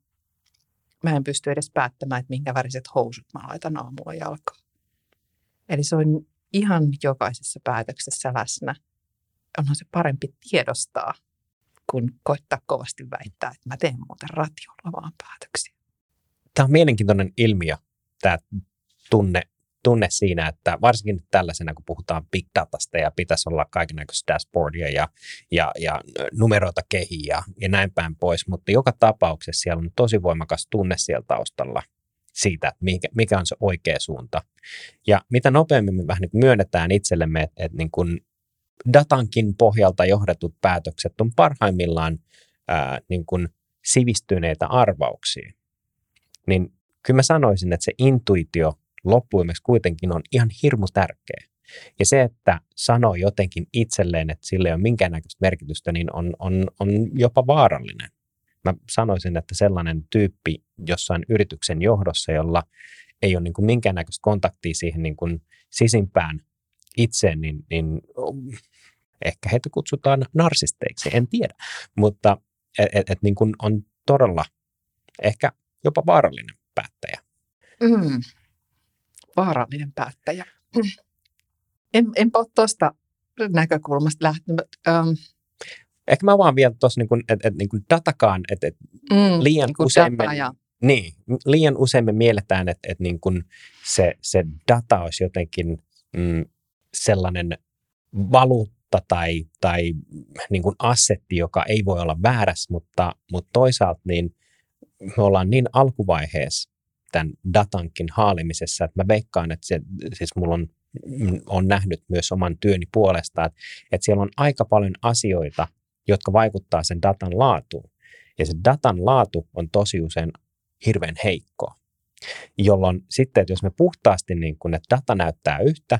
S1: mä en pysty edes päättämään, että minkä väriset housut mä laitan aamulla jalkaan. Eli se on ihan jokaisessa päätöksessä läsnä. Onhan se parempi tiedostaa, kun koittaa kovasti väittää, että mä teen muuten ratiolla vaan päätöksiä.
S2: Tämä on mielenkiintoinen ilmiö, tämä tunne, tunne siinä, että varsinkin tällaisena, kun puhutaan big datasta ja pitäisi olla kaikenlaista dashboardia ja, ja, ja numeroita kehiä ja, ja näin päin pois, mutta joka tapauksessa siellä on tosi voimakas tunne siellä taustalla siitä, mikä, mikä on se oikea suunta. Ja mitä nopeammin me vähän niin myönnetään itsellemme, että, että niin kuin datankin pohjalta johdetut päätökset on parhaimmillaan ää, niin kuin sivistyneitä arvauksia, niin kyllä mä sanoisin, että se intuitio loppuimeksi kuitenkin on ihan hirmu tärkeä. Ja se, että sanoo jotenkin itselleen, että sille ei ole minkäännäköistä merkitystä, niin on, on, on jopa vaarallinen. Mä sanoisin, että sellainen tyyppi jossain yrityksen johdossa, jolla ei ole niin kuin minkäännäköistä kontaktia siihen niin kuin sisimpään itseen, niin, niin ehkä heitä kutsutaan narsisteiksi, en tiedä. Mutta et, et, et niin kuin on todella ehkä jopa vaarallinen päättäjä.
S1: Mm. Vaarallinen päättäjä. En, enpä ole tuosta näkökulmasta lähtenyt. Um,
S2: Ehkä mä vaan vielä tuossa, niin että et, niin datakaan, että et mm, liian niin usein ja... niin, liian usein me mielletään, että et niin kuin se, se data olisi jotenkin mm, sellainen valuutta tai, tai niin kuin assetti, joka ei voi olla väärässä, mutta, mutta toisaalta niin me ollaan niin alkuvaiheessa tämän datankin haalimisessa, että mä veikkaan, että se, siis mulla on, on nähnyt myös oman työni puolesta, että, että siellä on aika paljon asioita, jotka vaikuttaa sen datan laatuun. Ja se datan laatu on tosi usein hirveän heikkoa. Jolloin sitten, että jos me puhtaasti niin kun, että data näyttää yhtä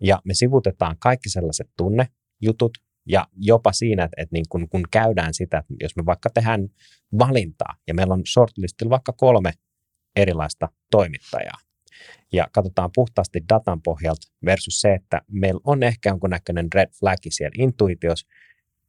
S2: ja me sivutetaan kaikki sellaiset tunnejutut ja jopa siinä, että, että niin kun, kun käydään sitä, että jos me vaikka tehdään valintaa ja meillä on shortlistilla vaikka kolme erilaista toimittajaa ja katsotaan puhtaasti datan pohjalta versus se, että meillä on ehkä jonkunnäköinen red flag siellä intuitios,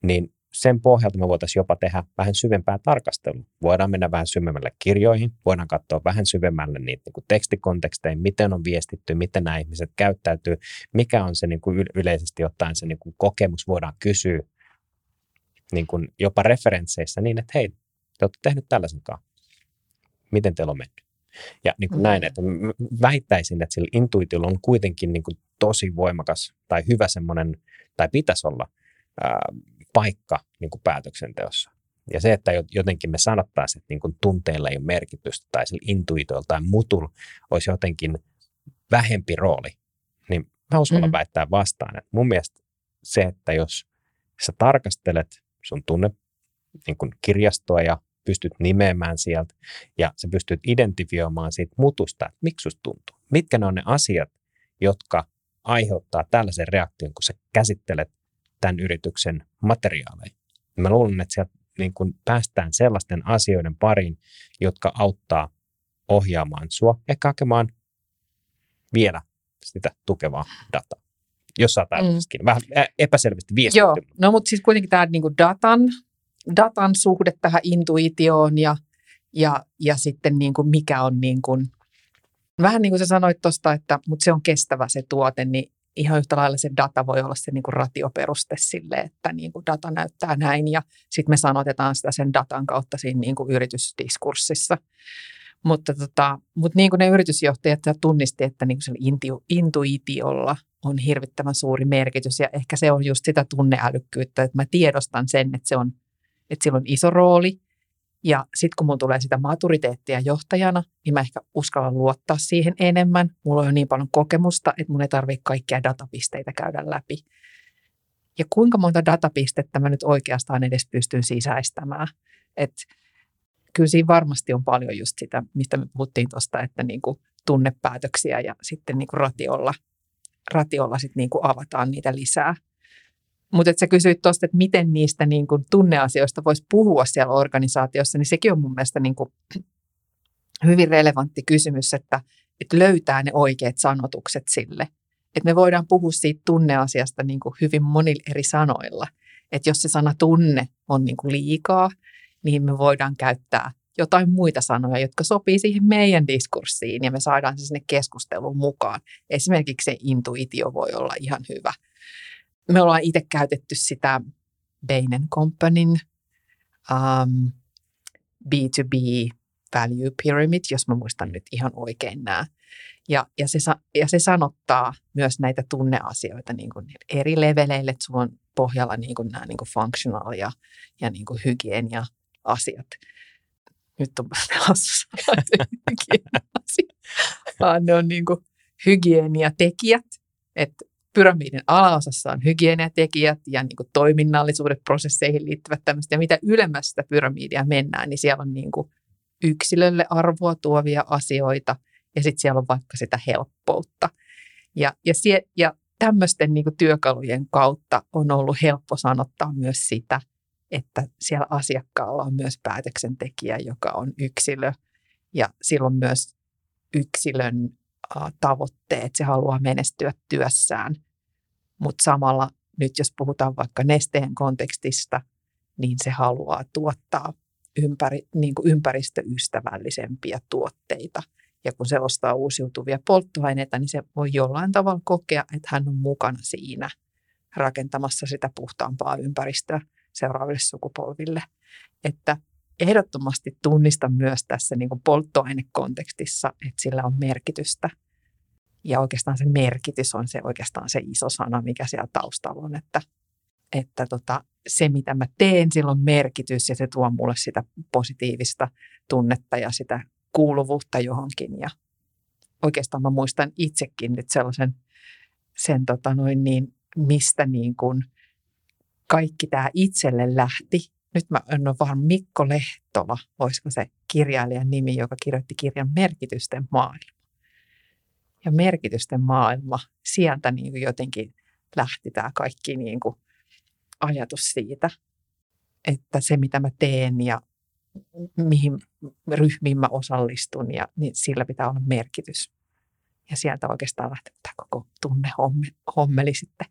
S2: niin sen pohjalta me voitaisiin jopa tehdä vähän syvempää tarkastelua. Voidaan mennä vähän syvemmälle kirjoihin, voidaan katsoa vähän syvemmälle niitä niin kuin tekstikonteksteja, miten on viestitty, miten nämä ihmiset käyttäytyy, mikä on se niin kuin yleisesti ottaen se niin kuin kokemus, voidaan kysyä niin kuin jopa referensseissä niin, että hei, te olette tehnyt tällaisen kanssa. Miten teillä on mennyt? Ja niin kuin mm. näin, että väittäisin, että sillä intuitiolla on kuitenkin niin kuin tosi voimakas tai hyvä semmoinen, tai pitäisi olla ää, paikka niin kuin päätöksenteossa. Ja se, että jotenkin me sanottaisiin, että niin kuin tunteilla ei ole merkitystä tai sillä intuitiolla tai mutul olisi jotenkin vähempi rooli, niin mä uskallan mm. väittää vastaan. Että mun mielestä se, että jos sä tarkastelet sun tunne niin kuin kirjastoa ja pystyt nimeämään sieltä ja sä pystyt identifioimaan siitä mutusta, että miksi susta tuntuu. Mitkä ne on ne asiat, jotka aiheuttaa tällaisen reaktion, kun sä käsittelet tämän yrityksen materiaaleja. Mä luulen, että sieltä niin kun päästään sellaisten asioiden pariin, jotka auttaa ohjaamaan sua, ehkä hakemaan vielä sitä tukevaa dataa. Jos saa mm. vähän epäselvästi viestitty.
S1: Joo, no mutta siis kuitenkin tämä niin datan, datan suhde tähän intuitioon ja, ja, ja sitten niin kuin mikä on niin kuin, vähän niin kuin sä sanoit tuosta, että mutta se on kestävä se tuote, niin ihan yhtä lailla se data voi olla se niin kuin ratioperuste sille, että niin kuin data näyttää näin ja sitten me sanotetaan sitä sen datan kautta siinä niin kuin yritysdiskurssissa. Mutta, tota, mutta niin kuin ne yritysjohtajat tunnisti, että niin kuin intu, intuitiolla on hirvittävän suuri merkitys ja ehkä se on just sitä tunneälykkyyttä, että mä tiedostan sen, että, se on, että sillä on iso rooli ja sitten kun mun tulee sitä maturiteettia johtajana, niin mä ehkä uskallan luottaa siihen enemmän. Mulla on jo niin paljon kokemusta, että mun ei tarvitse kaikkia datapisteitä käydä läpi. Ja kuinka monta datapistettä mä nyt oikeastaan edes pystyn sisäistämään. Et kyllä siinä varmasti on paljon just sitä, mistä me puhuttiin tuosta, että niin kuin tunnepäätöksiä ja sitten niin kuin ratiolla, ratiolla sit niin kuin avataan niitä lisää. Mutta että sä kysyit tuosta, että miten niistä niin kuin tunneasioista voisi puhua siellä organisaatiossa, niin sekin on mun mielestä niin kuin hyvin relevantti kysymys, että, että löytää ne oikeat sanotukset sille. Että me voidaan puhua siitä tunneasiasta niin kuin hyvin monilla eri sanoilla. Että jos se sana tunne on niin kuin liikaa, niin me voidaan käyttää jotain muita sanoja, jotka sopii siihen meidän diskurssiin ja me saadaan se sinne keskusteluun mukaan. Esimerkiksi se intuitio voi olla ihan hyvä. Me ollaan itse käytetty sitä Bain Companyn um, B2B value pyramid, jos mä muistan nyt ihan oikein nämä. Ja, ja, se, ja se sanottaa myös näitä tunneasioita niin kuin eri leveleille, että sulla on pohjalla niin kuin nämä niin kuin functional ja, ja niin kuin hygienia-asiat. Nyt on hassu hygienia ne on niin kuin hygieniatekijät, että pyramidin alaosassa on hygieniatekijät ja niin kuin toiminnallisuudet, prosesseihin liittyvät tämmöistä. Ja mitä ylemmästä pyramidia mennään, niin siellä on niin kuin yksilölle arvoa tuovia asioita ja sitten siellä on vaikka sitä helppoutta. Ja, ja, sie, ja tämmöisten niin kuin työkalujen kautta on ollut helppo sanottaa myös sitä, että siellä asiakkaalla on myös päätöksentekijä, joka on yksilö ja silloin myös yksilön tavoitteet, se haluaa menestyä työssään. Mutta samalla nyt jos puhutaan vaikka nesteen kontekstista, niin se haluaa tuottaa ympäri, niin kuin ympäristöystävällisempiä tuotteita. Ja kun se ostaa uusiutuvia polttoaineita, niin se voi jollain tavalla kokea, että hän on mukana siinä rakentamassa sitä puhtaampaa ympäristöä seuraaville sukupolville. Että ehdottomasti tunnista myös tässä niin polttoainekontekstissa, että sillä on merkitystä. Ja oikeastaan se merkitys on se oikeastaan se iso sana, mikä siellä taustalla on, että, että tota, se mitä mä teen, sillä on merkitys ja se tuo mulle sitä positiivista tunnetta ja sitä kuuluvuutta johonkin. Ja oikeastaan mä muistan itsekin nyt sellaisen, sen tota noin niin, mistä niin kuin kaikki tämä itselle lähti nyt mä en ole vaan Mikko Lehtola, olisiko se kirjailijan nimi, joka kirjoitti kirjan Merkitysten maailma. Ja merkitysten maailma, sieltä niin kuin jotenkin lähti tämä kaikki niin kuin ajatus siitä, että se mitä mä teen ja mihin ryhmiin mä osallistun, ja, niin sillä pitää olla merkitys. Ja sieltä oikeastaan lähtee tämä koko tunnehommeli sitten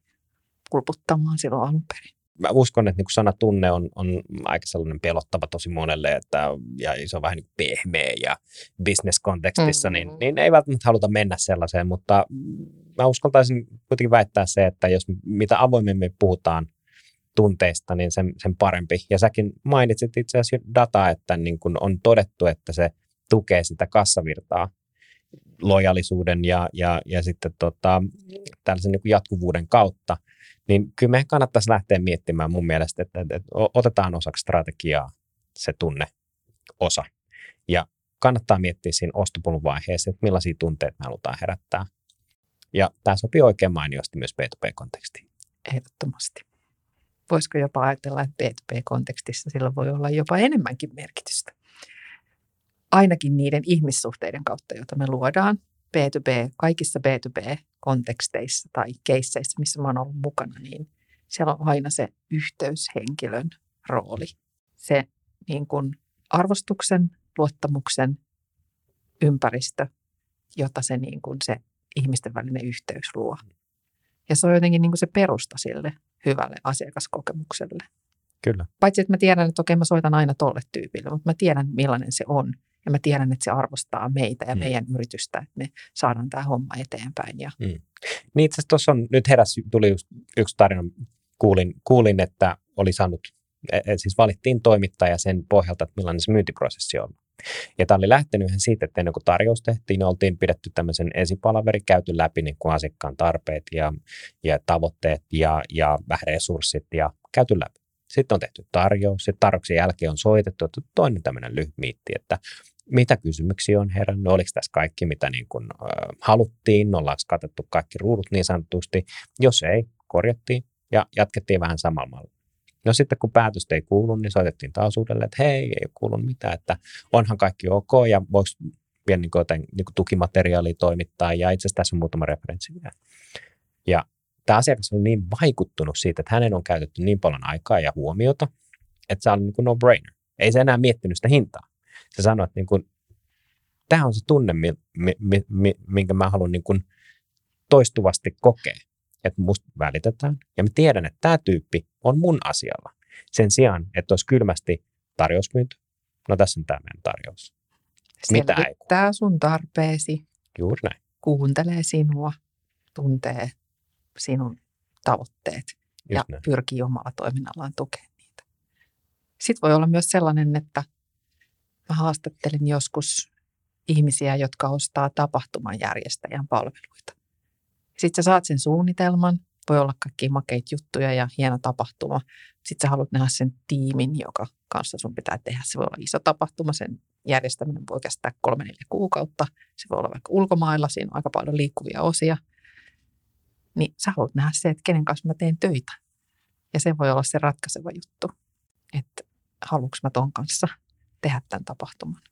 S1: pulputtamaan silloin alun perin
S2: mä uskon, että niin kuin sana tunne on, on aika sellainen pelottava tosi monelle, että, ja se on vähän niin pehmeä ja business-kontekstissa, niin, mm-hmm. niin, niin ei välttämättä haluta mennä sellaiseen, mutta mä uskaltaisin kuitenkin väittää se, että jos mitä avoimemmin puhutaan tunteista, niin sen, sen parempi. Ja säkin mainitsit itse asiassa dataa, että niin kuin on todettu, että se tukee sitä kassavirtaa lojalisuuden ja, ja, ja sitten tota, tällaisen niin jatkuvuuden kautta – niin kyllä meidän kannattaisi lähteä miettimään mun mielestä, että, että, että otetaan osaksi strategiaa se tunne osa. Ja kannattaa miettiä siinä ostopolun vaiheessa, että millaisia tunteita me halutaan herättää. Ja tämä sopii oikein mainiosti myös B2B-kontekstiin.
S1: Ehdottomasti. Voisiko jopa ajatella, että B2B-kontekstissa sillä voi olla jopa enemmänkin merkitystä. Ainakin niiden ihmissuhteiden kautta, joita me luodaan B2B, kaikissa B2B-konteksteissa tai keisseissä, missä mä oon ollut mukana, niin siellä on aina se yhteyshenkilön rooli. Se niin kuin arvostuksen, luottamuksen ympäristö, jota se, niin kuin se ihmisten välinen yhteys luo. Ja se on jotenkin niin kuin se perusta sille hyvälle asiakaskokemukselle.
S2: Kyllä.
S1: Paitsi, että mä tiedän, että okei, mä soitan aina tolle tyypille, mutta mä tiedän, millainen se on. Ja mä tiedän, että se arvostaa meitä ja mm. meidän yritystä, että me saadaan tämä homma eteenpäin. Ja... Mm.
S2: Niin itse asiassa tuossa on, nyt heräs, tuli just yksi tarina, kuulin, kuulin että oli saanut, e, e, siis valittiin toimittaja sen pohjalta, että millainen se myyntiprosessi on. Ja tämä oli lähtenyt ihan siitä, että ennen kuin tarjous tehtiin, niin oltiin pidetty tämmöisen esipalaveri, käyty läpi niin kuin asiakkaan tarpeet ja, ja tavoitteet ja, ja vähän resurssit ja käyty läpi. Sitten on tehty tarjous, sitten tarjouksen jälkeen on soitettu, että toinen tämmöinen lyhyt miitti, että mitä kysymyksiä on herännyt, oliko tässä kaikki, mitä niin kuin, äh, haluttiin, ollaanko katettu kaikki ruudut niin sanotusti. Jos ei, korjattiin ja jatkettiin vähän samalla No sitten kun päätöstä ei kuulu, niin soitettiin taas uudelleen, että hei, ei kuulunut mitään, että onhan kaikki ok ja voiko vielä niin kuin joten, niin kuin tukimateriaalia toimittaa ja itse asiassa tässä on muutama referenssi vielä. Ja tämä asiakas on niin vaikuttunut siitä, että hänen on käytetty niin paljon aikaa ja huomiota, että se on niin kuin no-brainer. Ei se enää miettinyt sitä hintaa se sanoi, että niin kuin, Tämä on se tunne, mi, mi, mi, minkä mä haluan niin kuin toistuvasti kokea, että musta välitetään. Ja mä tiedän, että tämä tyyppi on mun asialla. Sen sijaan, että olisi kylmästi tarjousmyyntö. No tässä on tämä meidän tarjous.
S1: Mitä ei sun tarpeesi.
S2: Juuri näin.
S1: Kuuntelee sinua, tuntee sinun tavoitteet Just ja näin. pyrkii omalla toiminnallaan tukemaan niitä. Sitten voi olla myös sellainen, että mä haastattelin joskus ihmisiä, jotka ostaa tapahtuman järjestäjän palveluita. Sitten sä saat sen suunnitelman, voi olla kaikki makeita juttuja ja hieno tapahtuma. Sitten sä haluat nähdä sen tiimin, joka kanssa sun pitää tehdä. Se voi olla iso tapahtuma, sen järjestäminen voi kestää kolme neljä kuukautta. Se voi olla vaikka ulkomailla, siinä on aika paljon liikkuvia osia. Niin sä haluat nähdä se, että kenen kanssa mä teen töitä. Ja se voi olla se ratkaiseva juttu, että haluanko mä ton kanssa tehdä tämän tapahtuman.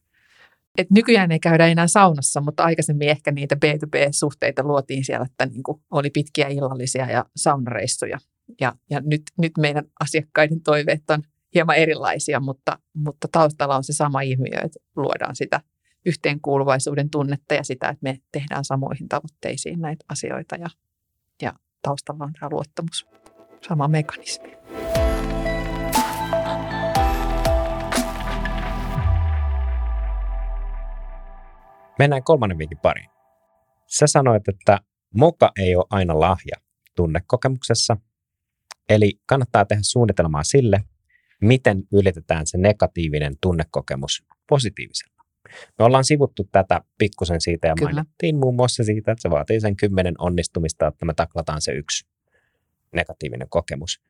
S1: Et nykyään ei käydä enää saunassa, mutta aikaisemmin ehkä niitä B2B-suhteita luotiin siellä, että niin kuin oli pitkiä illallisia ja saunareissuja. Ja, ja nyt, nyt meidän asiakkaiden toiveet on hieman erilaisia, mutta, mutta taustalla on se sama ilmiö, että luodaan sitä yhteenkuuluvaisuuden tunnetta ja sitä, että me tehdään samoihin tavoitteisiin näitä asioita ja, taustalla on tämä luottamus, sama mekanismi.
S2: Mennään kolmannen vinkin pariin. Sä sanoit, että moka ei ole aina lahja tunnekokemuksessa, eli kannattaa tehdä suunnitelmaa sille, miten ylitetään se negatiivinen tunnekokemus positiivisella. Me ollaan sivuttu tätä pikkusen siitä ja Kyllä. mainittiin muun muassa siitä, että se vaatii sen kymmenen onnistumista, että me taklataan se yksi negatiivinen kokemus.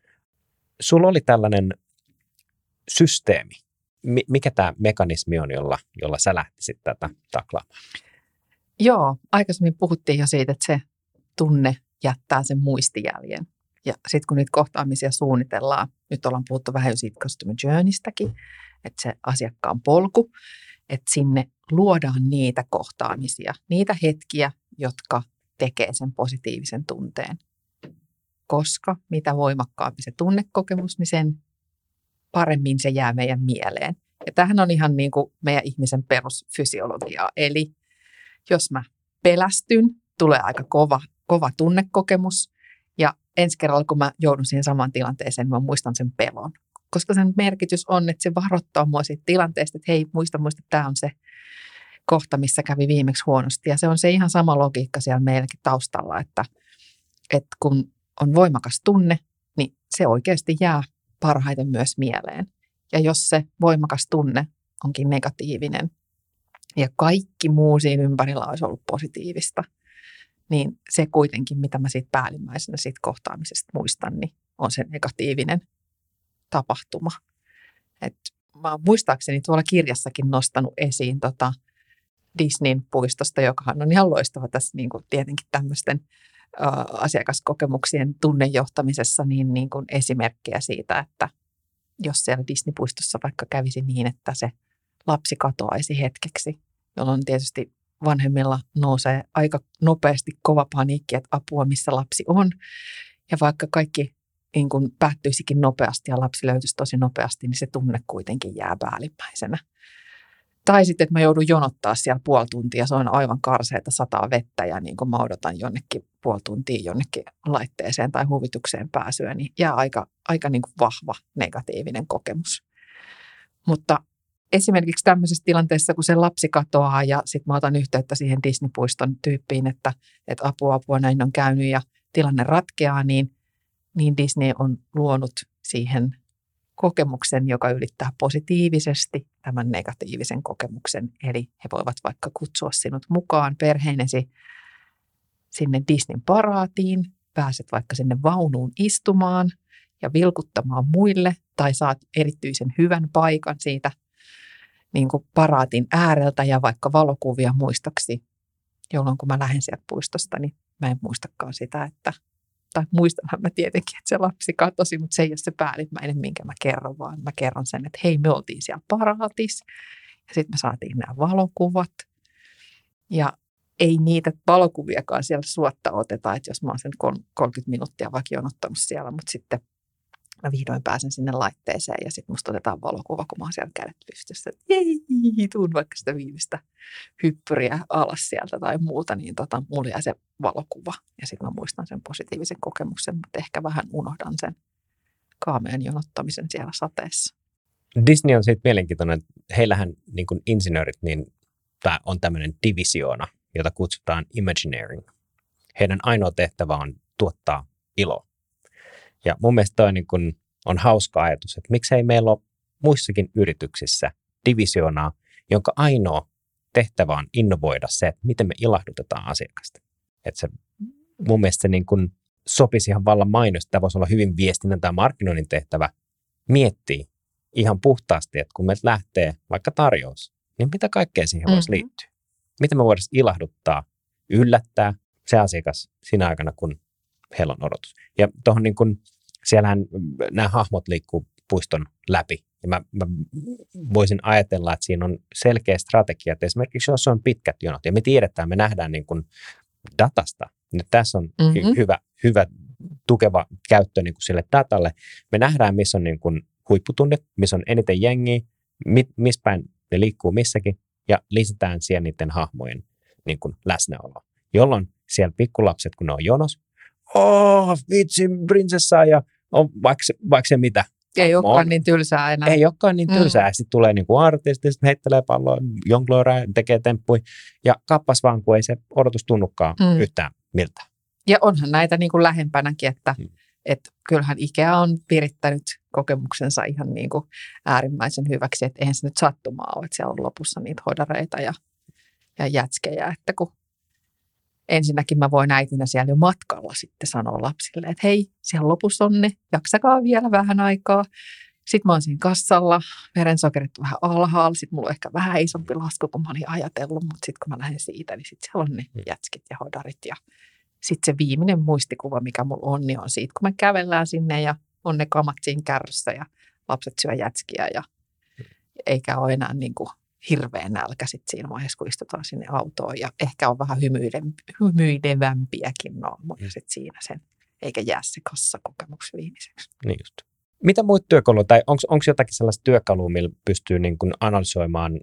S2: Sulla oli tällainen systeemi, mikä tämä mekanismi on, jolla, jolla sä lähtisit tätä taklaamaan?
S1: Joo, aikaisemmin puhuttiin jo siitä, että se tunne jättää sen muistijäljen. Ja sitten kun niitä kohtaamisia suunnitellaan, nyt ollaan puhuttu vähän jo siitä customer journeystäkin, että se asiakkaan polku, että sinne luodaan niitä kohtaamisia, niitä hetkiä, jotka tekee sen positiivisen tunteen. Koska mitä voimakkaampi se tunnekokemus, niin sen paremmin se jää meidän mieleen. Ja tämähän on ihan niin kuin meidän ihmisen perusfysiologiaa. Eli jos mä pelästyn, tulee aika kova, kova tunnekokemus. Ja ensi kerralla, kun mä joudun siihen samaan tilanteeseen, niin mä muistan sen pelon. Koska sen merkitys on, että se varoittaa mua siitä tilanteesta, että hei, muista, muista, tämä on se kohta, missä kävi viimeksi huonosti. Ja se on se ihan sama logiikka siellä meilläkin taustalla, että, että kun on voimakas tunne, niin se oikeasti jää parhaiten myös mieleen. Ja jos se voimakas tunne onkin negatiivinen ja kaikki muu siinä ympärillä olisi ollut positiivista, niin se kuitenkin, mitä mä siitä päällimmäisenä siitä kohtaamisesta muistan, niin on se negatiivinen tapahtuma. Et mä oon muistaakseni tuolla kirjassakin nostanut esiin tota Disneyn puistosta, joka on ihan loistava tässä niin kuin tietenkin tämmöisten asiakaskokemuksien tunnejohtamisessa niin, niin kuin esimerkkejä siitä, että jos siellä Disney-puistossa vaikka kävisi niin, että se lapsi katoaisi hetkeksi, jolloin tietysti vanhemmilla nousee aika nopeasti kova paniikki, että apua, missä lapsi on. Ja vaikka kaikki niin kuin päättyisikin nopeasti ja lapsi löytyisi tosi nopeasti, niin se tunne kuitenkin jää päällimmäisenä. Tai sitten, että mä joudun jonottaa siellä puoli tuntia, se on aivan karseita sataa vettä ja niin kuin mä odotan jonnekin puoli tuntia jonnekin laitteeseen tai huvitukseen pääsyä, niin jää aika, aika niin kuin vahva negatiivinen kokemus. Mutta esimerkiksi tämmöisessä tilanteessa, kun se lapsi katoaa ja sitten mä otan yhteyttä siihen Disney-puiston tyyppiin, että, että apua, apua näin on käynyt ja tilanne ratkeaa, niin, niin Disney on luonut siihen kokemuksen, joka ylittää positiivisesti tämän negatiivisen kokemuksen. Eli he voivat vaikka kutsua sinut mukaan perheenesi sinne Disneyn paraatiin, pääset vaikka sinne vaunuun istumaan ja vilkuttamaan muille tai saat erityisen hyvän paikan siitä niin kuin paraatin ääreltä ja vaikka valokuvia muistoksi, jolloin kun mä lähden sieltä puistosta, niin mä en muistakaan sitä, että tai muistanhan mä tietenkin, että se lapsi katosi, mutta se ei ole se päällimmäinen, minkä mä kerron, vaan mä kerron sen, että hei, me oltiin siellä paraatis ja sitten me saatiin nämä valokuvat. Ja ei niitä valokuviakaan siellä suotta oteta, että jos mä oon sen 30 minuuttia vaikka ottanut siellä, mutta sitten mä vihdoin pääsen sinne laitteeseen ja sitten musta otetaan valokuva, kun mä oon siellä kädet pystyssä. Jei, tuun vaikka sitä viimeistä hyppyriä alas sieltä tai muuta, niin tota, mulla jää se valokuva. Ja sitten mä muistan sen positiivisen kokemuksen, mutta ehkä vähän unohdan sen kaamean jonottamisen siellä sateessa.
S2: Disney on siitä mielenkiintoinen, että heillähän niin kuin insinöörit, niin tämä on tämmöinen divisioona, jota kutsutaan Imagineering. Heidän ainoa tehtävä on tuottaa iloa. Ja mun mielestä toi niin kun on hauska ajatus, että miksei meillä ole muissakin yrityksissä divisioonaa, jonka ainoa tehtävä on innovoida se, että miten me ilahdutetaan asiakasta. Että se, mun mielestä se niin kun sopisi ihan vallan mainos, tämä voisi olla hyvin viestinnän tai markkinoinnin tehtävä, miettii ihan puhtaasti, että kun meiltä lähtee vaikka tarjous, niin mitä kaikkea siihen mm-hmm. voisi liittyä? Miten me voitaisiin ilahduttaa, yllättää se asiakas siinä aikana, kun heillä on odotus. Ja tuohon niin kun, siellähän nämä hahmot liikkuu puiston läpi. Ja mä, mä voisin ajatella, että siinä on selkeä strategia, että esimerkiksi jos on pitkät jonot, ja me tiedetään, me nähdään niin kuin datasta, niin tässä on mm-hmm. hyvä, hyvä tukeva käyttö niin kuin sille datalle. Me nähdään, missä on niin kuin huipputunnit, missä on eniten jengiä, mi, missä päin ne liikkuu missäkin, ja lisätään siellä niiden hahmojen niin kuin läsnäoloa. Jolloin siellä pikkulapset, kun ne on jonos, oh, vitsi, prinsessa ja on vaikka, vaikka se mitä.
S1: Ei olekaan niin tylsää enää.
S2: Ei olekaan niin mm. tylsää. Mm. Sitten tulee niinku artisti, sitten heittelee palloa, jongloiraa, tekee temppui. Ja kappas vaan, kun ei se odotus tunnukaan mm. yhtään miltä.
S1: Ja onhan näitä niin kuin lähempänäkin, että mm. et kyllähän Ikea on pirittänyt kokemuksensa ihan niin kuin äärimmäisen hyväksi, että eihän se nyt sattumaa ole, että siellä on lopussa niitä hodareita ja, ja jätskejä, että kun ensinnäkin mä voin äitinä siellä jo matkalla sitten sanoa lapsille, että hei, siellä lopussa on ne, jaksakaa vielä vähän aikaa. Sitten mä oon siinä kassalla, verensokerit vähän alhaalla, sitten mulla on ehkä vähän isompi lasku kuin mä olin ajatellut, mutta sitten kun mä lähden siitä, niin sitten siellä on ne mm. jätskit ja hodarit. Ja sitten se viimeinen muistikuva, mikä mulla on, niin on siitä, kun me kävellään sinne ja on ne kamat siinä kärryssä ja lapset syö jätskiä ja mm. eikä ole enää niin kuin hirveä nälkä sit siinä vaiheessa, kun istutaan sinne autoon. Ja ehkä on vähän hymyilevämpiäkin naamoja mm. sit siinä sen, eikä jää se kassakokemus viimeiseksi.
S2: Niin just. Mitä muita työkaluja, tai onko jotakin sellaista työkalua, millä pystyy niin kuin analysoimaan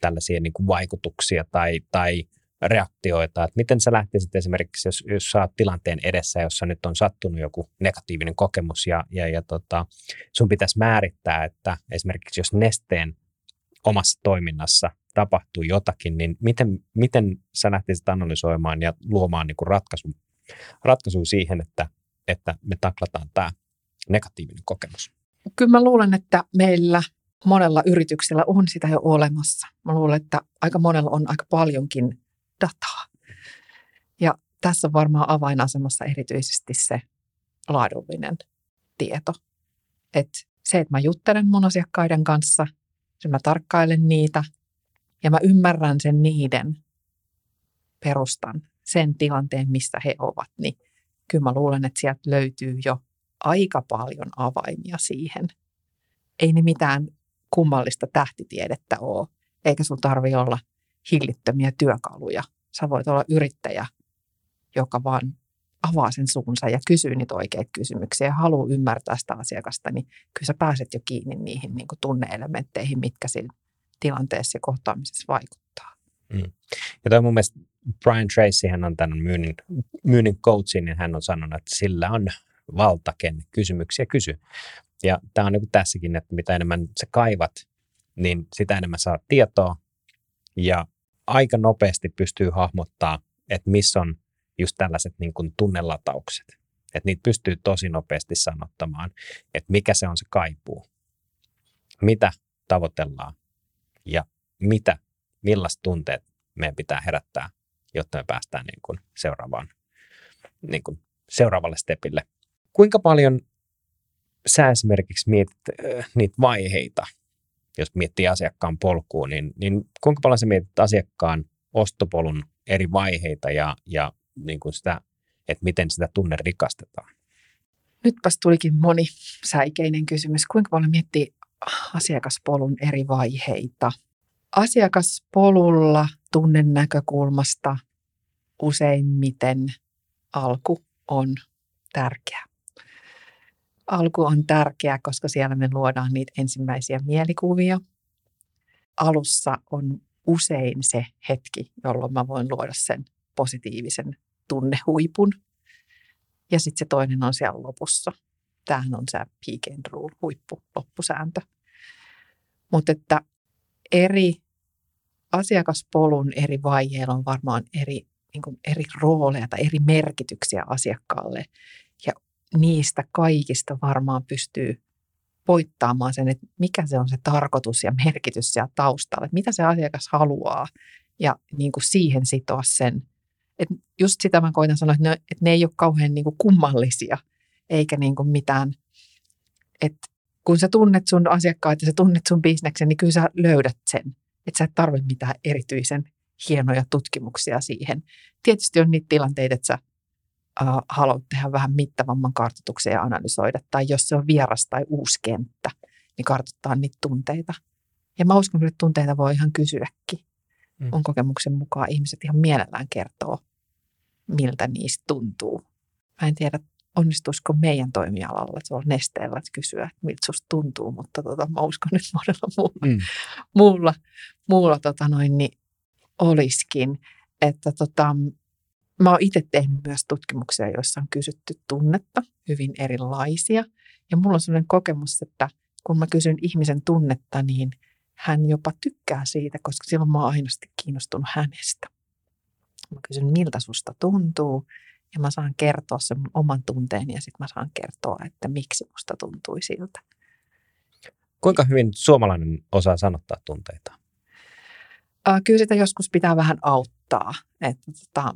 S2: tällaisia niin vaikutuksia tai, tai reaktioita, että miten sä lähtisit esimerkiksi, jos, jos sä oot tilanteen edessä, jossa nyt on sattunut joku negatiivinen kokemus ja, ja, ja tota, sun pitäisi määrittää, että esimerkiksi jos nesteen omassa toiminnassa tapahtuu jotakin, niin miten, miten sä lähtisit analysoimaan ja luomaan niin ratkaisun, ratkaisun siihen, että, että me taklataan tämä negatiivinen kokemus?
S1: Kyllä mä luulen, että meillä monella yrityksellä on sitä jo olemassa. Mä luulen, että aika monella on aika paljonkin dataa. Ja tässä on varmaan avainasemassa erityisesti se laadullinen tieto. Että se, että mä juttelen mun asiakkaiden kanssa – sitten mä tarkkailen niitä ja mä ymmärrän sen niiden perustan, sen tilanteen, missä he ovat, niin kyllä mä luulen, että sieltä löytyy jo aika paljon avaimia siihen. Ei ne mitään kummallista tähtitiedettä ole, eikä sun tarvi olla hillittömiä työkaluja. Sä voit olla yrittäjä, joka vaan avaa sen suunsa ja kysyy niitä oikeita kysymyksiä ja haluaa ymmärtää sitä asiakasta, niin kyllä sä pääset jo kiinni niihin niin kuin tunneelementteihin, mitkä siinä tilanteessa ja kohtaamisessa vaikuttaa. Mm.
S2: Ja toi mun mielestä Brian Tracy, hän on tämän myynnin, myynnin coachin, niin hän on sanonut, että sillä on valta, ken kysymyksiä kysy. Ja tämä on niin tässäkin, että mitä enemmän sä kaivat, niin sitä enemmän saa tietoa ja aika nopeasti pystyy hahmottaa, että missä on just tällaiset niin kuin tunnelataukset. Että niitä pystyy tosi nopeasti sanottamaan, että mikä se on se kaipuu, mitä tavoitellaan ja mitä, millaiset tunteet meidän pitää herättää, jotta me päästään niin kuin seuraavaan, niin kuin seuraavalle stepille. Kuinka paljon sä esimerkiksi mietit äh, niitä vaiheita, jos miettii asiakkaan polkuun, niin, niin kuinka paljon sä mietit asiakkaan ostopolun eri vaiheita ja, ja niin kuin sitä, että miten sitä tunne rikastetaan.
S1: Nytpäs tulikin moni säikeinen kysymys. Kuinka paljon miettii asiakaspolun eri vaiheita? Asiakaspolulla tunnen näkökulmasta useimmiten alku on tärkeä. Alku on tärkeä, koska siellä me luodaan niitä ensimmäisiä mielikuvia. Alussa on usein se hetki, jolloin mä voin luoda sen positiivisen tunnehuipun. Ja sitten se toinen on siellä lopussa. Tämähän on se peak and rule, huippu, loppusääntö. Mutta että eri asiakaspolun eri vaiheilla on varmaan eri, niin eri rooleja tai eri merkityksiä asiakkaalle. Ja niistä kaikista varmaan pystyy voittaamaan sen, että mikä se on se tarkoitus ja merkitys siellä taustalla, että mitä se asiakas haluaa ja niin kuin siihen sitoa sen. Et just sitä mä koitan sanoa, että ne, että ne ei ole kauhean niin kuin kummallisia eikä niin kuin mitään, että kun sä tunnet sun asiakkaat ja sä tunnet sun bisneksen, niin kyllä sä löydät sen, että sä et tarvitse mitään erityisen hienoja tutkimuksia siihen. Tietysti on niitä tilanteita, että sä äh, haluat tehdä vähän mittavamman kartoituksen ja analysoida, tai jos se on vieras tai uusi kenttä, niin kartoittaa niitä tunteita. Ja mä uskon, että tunteita voi ihan kysyäkin. Mm. On kokemuksen mukaan ihmiset ihan mielellään kertoo, miltä niistä tuntuu. Mä en tiedä, onnistuisiko meidän toimialalla tuolla nesteellä että kysyä, että miltä susta tuntuu, mutta tota, mä uskon, että monella muulla, mm. muulla, muulla tota noin, niin olisikin. Että tota, Mä oon itse tehnyt myös tutkimuksia, joissa on kysytty tunnetta, hyvin erilaisia. Ja mulla on sellainen kokemus, että kun mä kysyn ihmisen tunnetta, niin hän jopa tykkää siitä, koska silloin mä oon ainosti kiinnostunut hänestä. Mä kysyn, miltä susta tuntuu, ja mä saan kertoa sen oman tunteeni, ja sitten mä saan kertoa, että miksi musta tuntui siltä.
S2: Kuinka hyvin suomalainen osaa sanottaa tunteita?
S1: Kyllä sitä joskus pitää vähän auttaa. Että tota,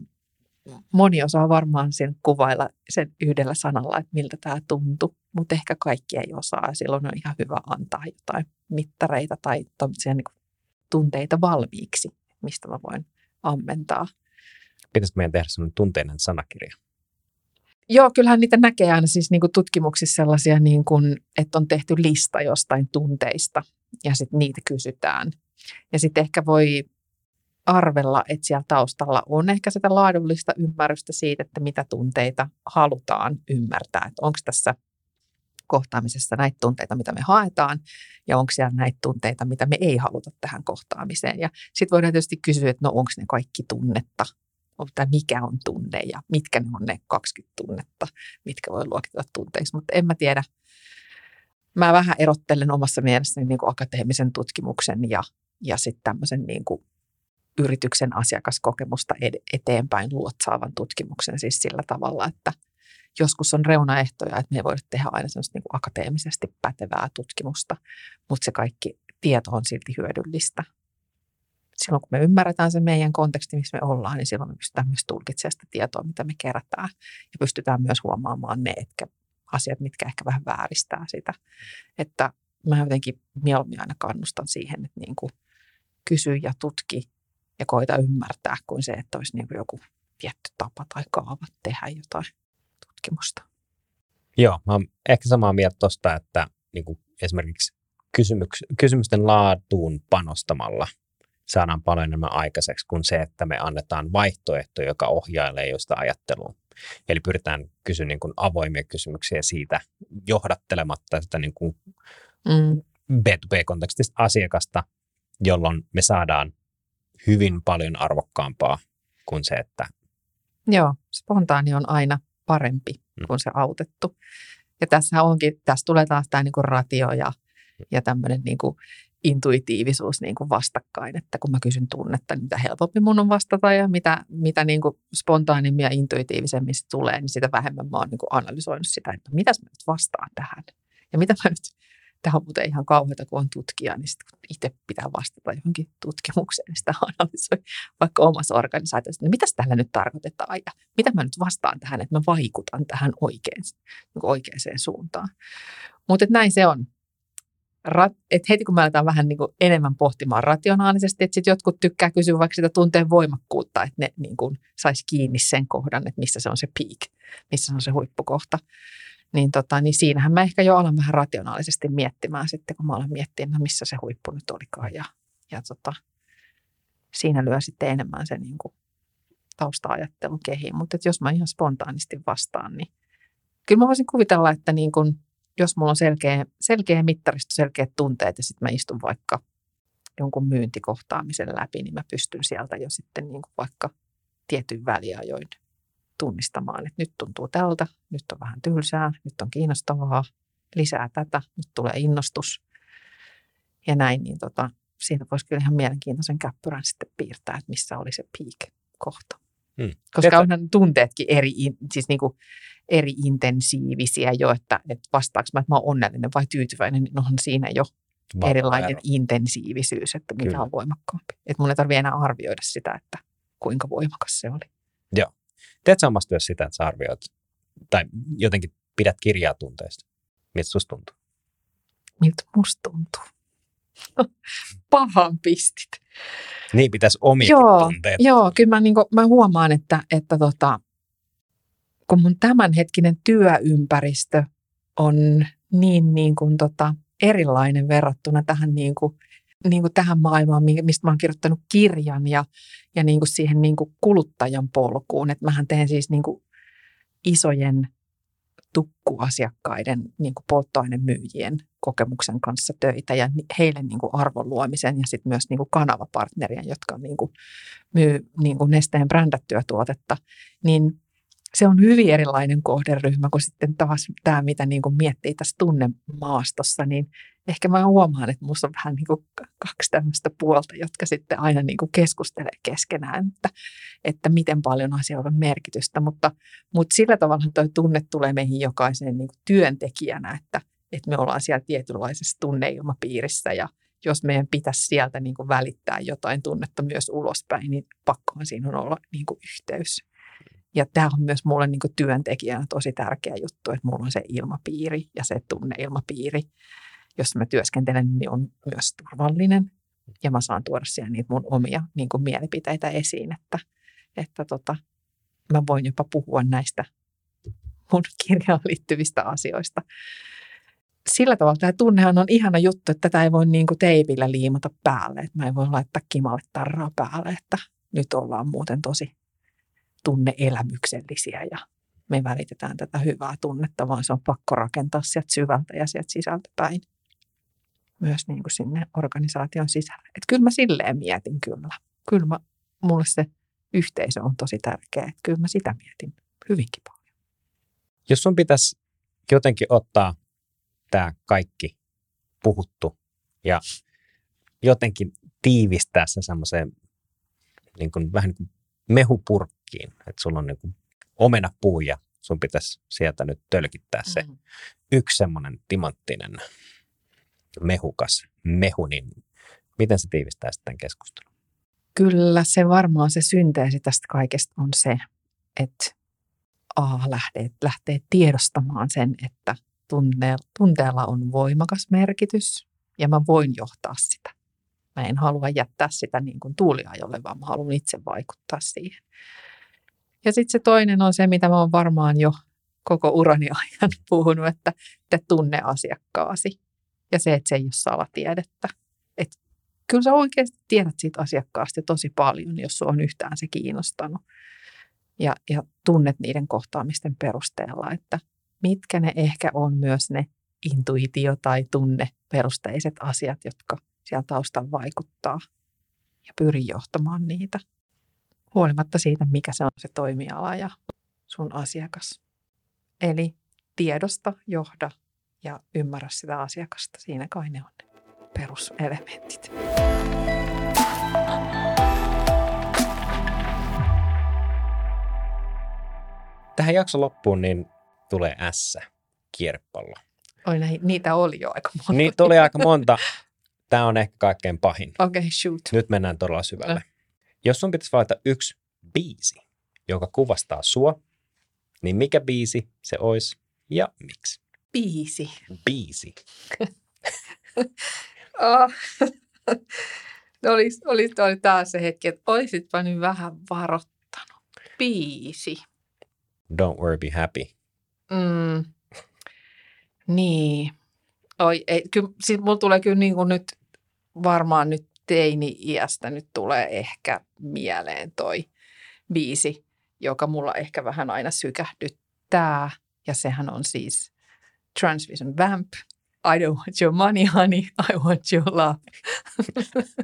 S1: moni osaa varmaan sen kuvailla sen yhdellä sanalla, että miltä tämä tuntui, mutta ehkä kaikki ei osaa. Ja silloin on ihan hyvä antaa jotain mittareita tai niin tunteita valmiiksi, mistä mä voin ammentaa.
S2: Pitäisikö meidän tehdä sellainen tunteinen sanakirja?
S1: Joo, kyllähän niitä näkee aina siis niin kuin tutkimuksissa sellaisia, niin kuin, että on tehty lista jostain tunteista ja sitten niitä kysytään. Ja sitten ehkä voi arvella, että siellä taustalla on ehkä sitä laadullista ymmärrystä siitä, että mitä tunteita halutaan ymmärtää. Että onko tässä kohtaamisessa näitä tunteita, mitä me haetaan, ja onko siellä näitä tunteita, mitä me ei haluta tähän kohtaamiseen. Ja sitten voidaan tietysti kysyä, että no onko ne kaikki tunnetta, tai mikä on tunne ja mitkä ne on ne 20 tunnetta, mitkä voi luokitella tunteiksi. Mutta en mä tiedä. Mä vähän erottelen omassa mielessäni niin kuin akateemisen tutkimuksen ja, ja sitten tämmöisen niin kuin yrityksen asiakaskokemusta eteenpäin luotsaavan tutkimuksen siis sillä tavalla, että joskus on reunaehtoja, että me ei voida tehdä aina sellaista niin kuin akateemisesti pätevää tutkimusta, mutta se kaikki tieto on silti hyödyllistä. Silloin kun me ymmärretään se meidän konteksti, missä me ollaan, niin silloin me pystytään myös tulkitsemaan sitä tietoa, mitä me kerätään. Ja pystytään myös huomaamaan ne etkä, asiat, mitkä ehkä vähän vääristää sitä. Että mä jotenkin mieluummin aina kannustan siihen, että niin kuin kysy ja tutki ja koita ymmärtää kuin se, että olisi niin kuin joku tietty tapa tai kaava tehdä jotain tutkimusta.
S2: Joo, mä oon ehkä samaa mieltä tuosta, että niin kuin esimerkiksi kysymyks, kysymysten laatuun panostamalla saadaan paljon enemmän aikaiseksi kuin se, että me annetaan vaihtoehto, joka ohjailee josta ajattelua. Eli pyritään kysyä niin kuin avoimia kysymyksiä siitä johdattelematta sitä niin kuin mm. B2B-kontekstista asiakasta, jolloin me saadaan hyvin paljon arvokkaampaa kuin se, että...
S1: Joo, spontaani on aina parempi mm. kuin se autettu. Ja tässä onkin, tässä tulee taas tämä niin kuin ratio ja, ja tämmöinen niin kuin intuitiivisuus niin kuin vastakkain, että kun mä kysyn tunnetta, niin mitä helpompi mun on vastata ja mitä, mitä niin kuin spontaanimmin ja intuitiivisemmin se tulee, niin sitä vähemmän mä oon niin kuin analysoinut sitä, että mitä mä nyt vastaan tähän. Ja mitä mä nyt Tämä on muuten ihan kauheata, kun on tutkija, niin sitten itse pitää vastata johonkin tutkimukseen, niin sitä analysoi vaikka omassa organisaatiossa. No mitä tällä nyt tarkoitetaan ja mitä mä nyt vastaan tähän, että mä vaikutan tähän oikein, niin oikeaan suuntaan. Mutta näin se on. Rat, et heti kun me aletaan vähän niin kuin enemmän pohtimaan rationaalisesti, että sitten jotkut tykkää kysyä vaikka sitä tunteen voimakkuutta, että ne niin kuin saisi kiinni sen kohdan, että missä se on se peak, missä se on se huippukohta niin, tota, niin siinähän mä ehkä jo alan vähän rationaalisesti miettimään sitten, kun mä alan miettimään, no missä se huippu nyt olikaan. Ja, ja tota, siinä lyö sitten enemmän se niin kuin tausta-ajattelun kehiin. Mutta jos mä ihan spontaanisti vastaan, niin kyllä mä voisin kuvitella, että niin kuin jos mulla on selkeä, selkeä mittaristo, selkeät tunteet ja sitten mä istun vaikka jonkun myyntikohtaamisen läpi, niin mä pystyn sieltä jo sitten niin kuin vaikka tietyn väliajoin tunnistamaan, että nyt tuntuu tältä, nyt on vähän tylsää, nyt on kiinnostavaa, lisää tätä, nyt tulee innostus ja näin, niin tota, siitä voisi kyllä ihan mielenkiintoisen käppyrän sitten piirtää, että missä oli se peak-kohta. Hmm. Koska onhan tunteetkin eri, siis niin kuin eri intensiivisiä jo, että, että vastaako mä, että mä oon onnellinen vai tyytyväinen, niin onhan siinä jo Valta erilainen ero. intensiivisyys, että mikä Kyllä. on voimakkaampi. Että mun ei tarvitse enää arvioida sitä, että kuinka voimakas se oli.
S2: Joo. Teet samassa työssä sitä, että sä arvioit tai jotenkin pidät kirjaa tunteista. Miltä susta tuntuu?
S1: Miltä musta tuntuu? Pahan pistit.
S2: Niin pitäisi omia
S1: joo,
S2: tunteet.
S1: Joo, kyllä mä, niin kuin, mä huomaan, että, että tota, kun mun tämänhetkinen työympäristö on niin, niin kuin tota, erilainen verrattuna tähän, niin kuin, niin kuin tähän maailmaan, mistä mä oon kirjoittanut kirjan ja, ja niin kuin siihen niin kuin kuluttajan polkuun. Että mähän teen siis niin kuin isojen tukkuasiakkaiden niin kuin polttoainemyyjien kokemuksen kanssa töitä ja heille niin kuin arvon luomisen ja sitten myös niin kuin kanavapartnerien, jotka niin kuin myy niin kuin nesteen brändättyä tuotetta, niin se on hyvin erilainen kohderyhmä kuin sitten taas tämä, mitä niin kuin miettii tässä tunnemaastossa, niin ehkä mä huomaan, että minussa on vähän niin kuin kaksi tämmöistä puolta, jotka sitten aina niin kuin keskustelee keskenään, että, että miten paljon asioilla on merkitystä, mutta, mutta sillä tavalla tuo tunne tulee meihin jokaiseen niin kuin työntekijänä, että, että me ollaan siellä tietynlaisessa tunneilmapiirissä. Ja jos meidän pitäisi sieltä niin kuin välittää jotain tunnetta myös ulospäin, niin pakkohan siinä on olla niin kuin yhteys. Ja tämä on myös mulle niin kuin työntekijänä tosi tärkeä juttu, että mulla on se ilmapiiri ja se tunneilmapiiri, jossa mä työskentelen, niin on myös turvallinen. Ja mä saan tuoda siellä niitä mun omia niin kuin mielipiteitä esiin, että, että tota, mä voin jopa puhua näistä mun kirjaan liittyvistä asioista. Sillä tavalla tämä tunnehan on ihana juttu, että tätä ei voi niin kuin teipillä liimata päälle. Että mä en voi laittaa kimalle tarraa päälle, että nyt ollaan muuten tosi tunneelämyksellisiä ja me välitetään tätä hyvää tunnetta, vaan se on pakko rakentaa sieltä syvältä ja sieltä sisältä päin myös niin kuin sinne organisaation sisälle. Että kyllä mä silleen mietin kyllä. Kyllä mä, mulle se yhteisö on tosi tärkeä. Että kyllä mä sitä mietin hyvinkin paljon.
S2: Jos sun pitäisi jotenkin ottaa tämä kaikki puhuttu ja jotenkin tiivistää se semmoiseen niin kuin, vähän niin kuin mehupurkkiin, että sulla on niin kuin omenapuu ja sun pitäisi sieltä nyt tölkittää se mm-hmm. yksi semmoinen timanttinen mehukas mehu, niin miten se tiivistää sitten keskustelun?
S1: Kyllä se varmaan se synteesi tästä kaikesta on se, että A lähtee, lähtee tiedostamaan sen, että tunne, tunteella on voimakas merkitys ja mä voin johtaa sitä. Mä en halua jättää sitä niin kuin tuuliajolle, vaan mä haluan itse vaikuttaa siihen. Ja sitten se toinen on se, mitä mä oon varmaan jo koko urani ajan puhunut, että, että tunne asiakkaasi. Ja se, että se ei ole salatiedettä. Että kyllä sä oikeasti tiedät siitä asiakkaasta tosi paljon, jos sua on yhtään se kiinnostanut. Ja, ja tunnet niiden kohtaamisten perusteella, että mitkä ne ehkä on myös ne intuitio- tai tunneperusteiset asiat, jotka siellä taustalla vaikuttaa ja pyri johtamaan niitä. Huolimatta siitä, mikä se on se toimiala ja sun asiakas. Eli tiedosta, johda ja ymmärrä sitä asiakasta. Siinä kai ne on ne peruselementit.
S2: Tähän jakson loppuun niin tulee S, kierrepallo.
S1: Oi näin, niitä oli jo aika monta.
S2: Niitä oli aika monta. Tämä on ehkä kaikkein pahin.
S1: Okei, okay, shoot.
S2: Nyt mennään todella syvälle. No. Jos sun pitäisi valita yksi biisi, joka kuvastaa sua, niin mikä biisi se olisi ja miksi?
S1: Biisi.
S2: Biisi.
S1: oh. olisi, olisi, oli taas se hetki, että olisitpa nyt vähän varoittanut. Biisi.
S2: Don't worry, be happy.
S1: Mm. Niin. Oi, ei, kyllä, siis mulla tulee kyllä niin kuin nyt varmaan nyt teini-iästä nyt tulee ehkä mieleen toi biisi, joka mulla ehkä vähän aina sykähdyttää. Ja sehän on siis Transvision Vamp, I don't want your money, honey, I want your love.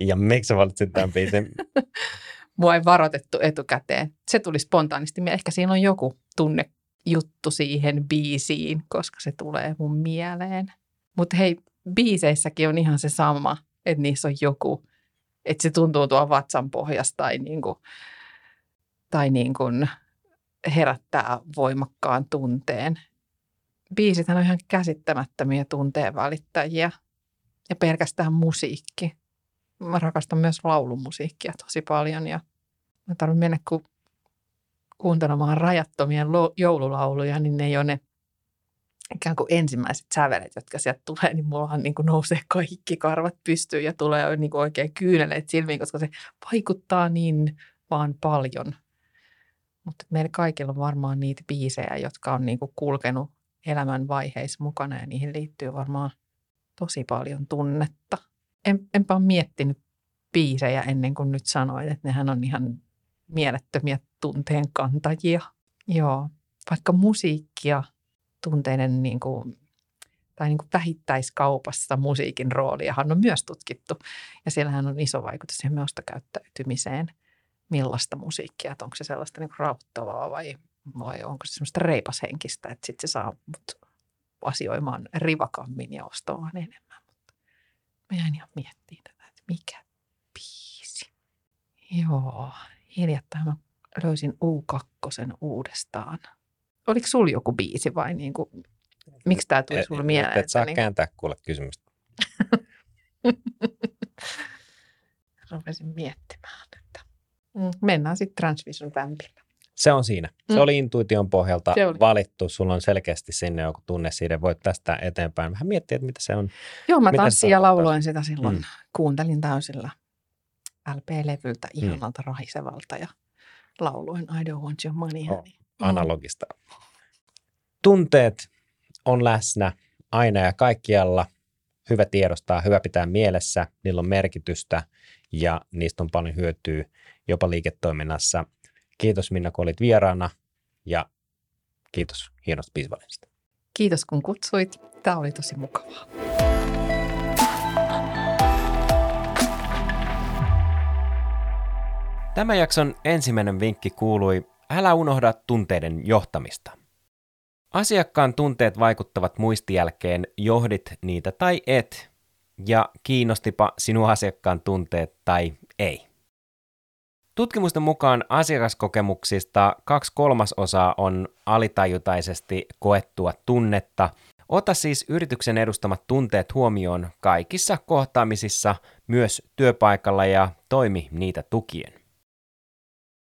S2: ja miksi sä valitsit tämän biisin?
S1: Mua ei varoitettu etukäteen. Se tuli spontaanisti. Ehkä siinä on joku tunnejuttu siihen biisiin, koska se tulee mun mieleen. Mutta hei, biiseissäkin on ihan se sama, että niissä on joku, että se tuntuu tuo vatsan pohjasta tai, niinku, tai niinku herättää voimakkaan tunteen. Biisithän on ihan käsittämättömiä tunteen välittäjiä ja pelkästään musiikki. Mä rakastan myös laulumusiikkia tosi paljon ja mä tarvitsen mennä ku, kuuntelemaan rajattomia joululauluja, niin ne ei ole ne ikään kuin ensimmäiset sävelet, jotka sieltä tulee, niin mullahan niin kuin nousee kaikki karvat pystyyn ja tulee niin kuin oikein kyyneleet silmiin, koska se vaikuttaa niin vaan paljon. Mutta meillä kaikilla on varmaan niitä biisejä, jotka on niin kuin kulkenut elämän vaiheissa mukana ja niihin liittyy varmaan tosi paljon tunnetta. En, enpä ole miettinyt biisejä ennen kuin nyt sanoin, että nehän on ihan mielettömiä tunteen kantajia. Joo, vaikka musiikkia tunteiden niin kuin, tai niin kuin vähittäiskaupassa musiikin rooliahan on myös tutkittu. Ja siellähän on iso vaikutus siihen ostokäyttäytymiseen, millaista musiikkia, että onko se sellaista niin rauhoittavaa vai, vai onko se semmoista reipashenkistä, että sitten se saa mut asioimaan rivakammin ja ostamaan enemmän. Mutta mä jäin ihan miettimään tätä, että mikä biisi. Joo, hiljattain mä löysin U2 uudestaan – oliko sulla joku biisi vai niin kuin, miksi tämä tuli sulle mieleen?
S2: Et, et saa niin... kääntää kuule kysymystä.
S1: Rupesin miettimään, että mm, mennään sitten Transvision Vampilla.
S2: Se on siinä. Se mm. oli intuition pohjalta oli. valittu. Sulla on selkeästi sinne joku tunne siitä. Voit tästä eteenpäin vähän miettiä, että mitä se on.
S1: Joo, mä tanssin ja lauloin sitä silloin. Mm. Kuuntelin täysillä LP-levyltä ihanalta mm. rahisevalta ja lauloin I don't want your money. Oh.
S2: Mm. analogista. Tunteet on läsnä aina ja kaikkialla. Hyvä tiedostaa, hyvä pitää mielessä, niillä on merkitystä ja niistä on paljon hyötyä jopa liiketoiminnassa. Kiitos Minna, kun olit vieraana ja kiitos hienosta biisivalinnasta.
S1: Kiitos kun kutsuit. Tämä oli tosi mukavaa.
S2: Tämän jakson ensimmäinen vinkki kuului Älä unohda tunteiden johtamista. Asiakkaan tunteet vaikuttavat muistijälkeen, johdit niitä tai et, ja kiinnostipa sinun asiakkaan tunteet tai ei. Tutkimusten mukaan asiakaskokemuksista kaksi kolmasosaa on alitajutaisesti koettua tunnetta. Ota siis yrityksen edustamat tunteet huomioon kaikissa kohtaamisissa, myös työpaikalla ja toimi niitä tukien.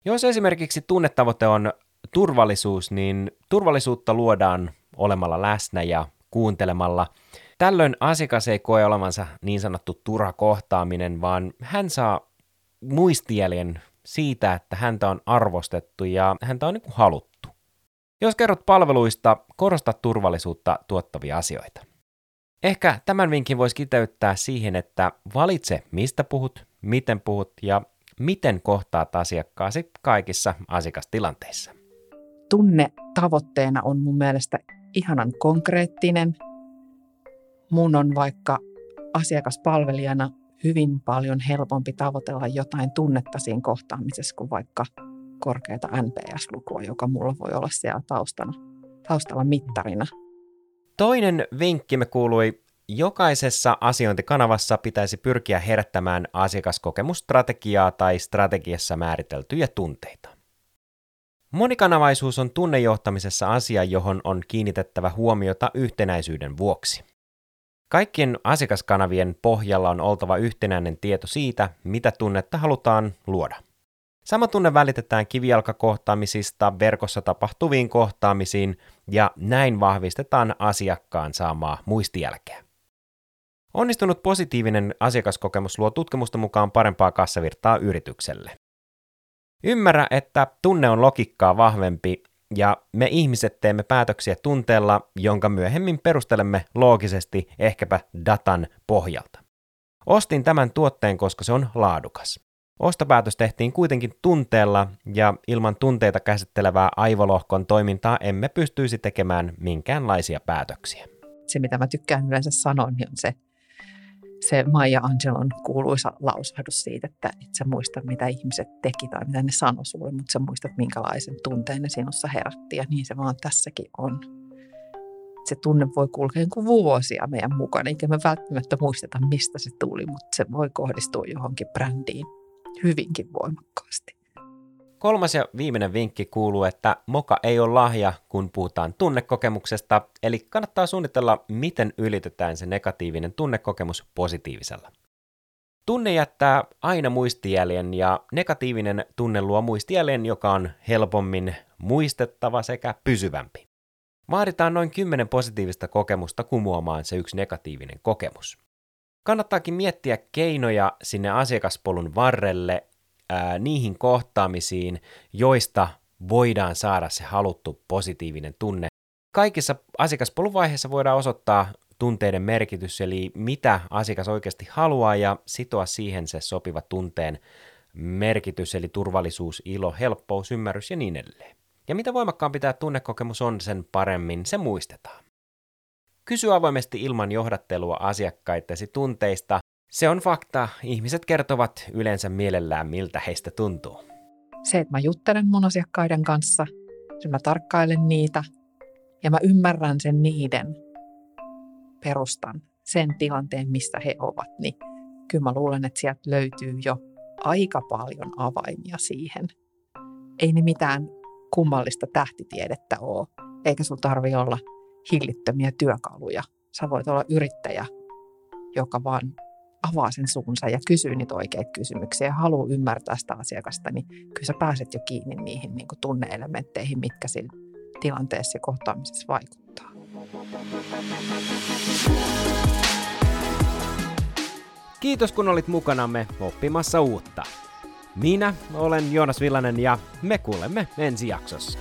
S2: Jos esimerkiksi tunnetavoite on turvallisuus, niin turvallisuutta luodaan olemalla läsnä ja kuuntelemalla. Tällöin asiakas ei koe olevansa niin sanottu turha kohtaaminen, vaan hän saa muistijäljen siitä, että häntä on arvostettu ja häntä on niin kuin haluttu. Jos kerrot palveluista, korosta turvallisuutta tuottavia asioita. Ehkä tämän vinkin voisi kiteyttää siihen, että valitse mistä puhut, miten puhut ja miten kohtaat asiakkaasi kaikissa asiakastilanteissa.
S1: Tunne tavoitteena on mun mielestä ihanan konkreettinen. Mun on vaikka asiakaspalvelijana hyvin paljon helpompi tavoitella jotain tunnetta siinä kohtaamisessa kuin vaikka korkeata NPS-lukua, joka mulla voi olla siellä taustana, taustalla mittarina.
S2: Toinen vinkki me kuului Jokaisessa asiointikanavassa pitäisi pyrkiä herättämään asiakaskokemusstrategiaa tai strategiassa määriteltyjä tunteita. Monikanavaisuus on tunnejohtamisessa asia, johon on kiinnitettävä huomiota yhtenäisyyden vuoksi. Kaikkien asiakaskanavien pohjalla on oltava yhtenäinen tieto siitä, mitä tunnetta halutaan luoda. Sama tunne välitetään kivijalkakohtaamisista verkossa tapahtuviin kohtaamisiin ja näin vahvistetaan asiakkaan saamaa muistijälkeä. Onnistunut positiivinen asiakaskokemus luo tutkimusta mukaan parempaa kassavirtaa yritykselle. Ymmärrä, että tunne on logiikkaa vahvempi ja me ihmiset teemme päätöksiä tunteella, jonka myöhemmin perustelemme loogisesti ehkäpä datan pohjalta. Ostin tämän tuotteen, koska se on laadukas. Ostopäätös tehtiin kuitenkin tunteella ja ilman tunteita käsittelevää aivolohkon toimintaa emme pystyisi tekemään minkäänlaisia päätöksiä.
S1: Se, mitä mä tykkään yleensä sanoa, niin on se, se Maija Angelon kuuluisa lausahdus siitä, että et sä muista, mitä ihmiset teki tai mitä ne sanoi sulle, mutta sä muistat, minkälaisen tunteen ne sinussa herätti ja niin se vaan tässäkin on. Se tunne voi kulkea kuin vuosia meidän mukana, eikä me välttämättä muisteta, mistä se tuli, mutta se voi kohdistua johonkin brändiin hyvinkin voimakkaasti.
S2: Kolmas ja viimeinen vinkki kuuluu, että moka ei ole lahja, kun puhutaan tunnekokemuksesta, eli kannattaa suunnitella, miten ylitetään se negatiivinen tunnekokemus positiivisella. Tunne jättää aina muistijäljen ja negatiivinen tunne luo muistijäljen, joka on helpommin muistettava sekä pysyvämpi. Vaaditaan noin 10 positiivista kokemusta kumoamaan se yksi negatiivinen kokemus. Kannattaakin miettiä keinoja sinne asiakaspolun varrelle ää, niihin kohtaamisiin, joista voidaan saada se haluttu positiivinen tunne. Kaikissa asiakaspoluvaiheissa voidaan osoittaa tunteiden merkitys, eli mitä asiakas oikeasti haluaa ja sitoa siihen se sopiva tunteen merkitys, eli turvallisuus, ilo, helppous, ymmärrys ja niin edelleen. Ja mitä voimakkaampi tämä tunnekokemus on, sen paremmin se muistetaan. Kysy avoimesti ilman johdattelua asiakkaitesi tunteista. Se on fakta. Ihmiset kertovat yleensä mielellään, miltä heistä tuntuu.
S1: Se, että mä juttelen mun asiakkaiden kanssa, mä tarkkailen niitä ja mä ymmärrän sen niiden perustan, sen tilanteen, missä he ovat, niin kyllä mä luulen, että sieltä löytyy jo aika paljon avaimia siihen. Ei ne mitään kummallista tähtitiedettä ole, eikä sulla tarvi olla hillittömiä työkaluja. Sä voit olla yrittäjä, joka vaan avaa sen suunsa ja kysyy niitä oikeita kysymyksiä ja haluaa ymmärtää sitä asiakasta, niin kyllä sä pääset jo kiinni niihin niin kuin tunneelementteihin, mitkä siinä tilanteessa ja kohtaamisessa vaikuttaa.
S2: Kiitos kun olit mukanamme oppimassa uutta. Minä olen Joonas Villanen ja me kuulemme ensi jaksossa.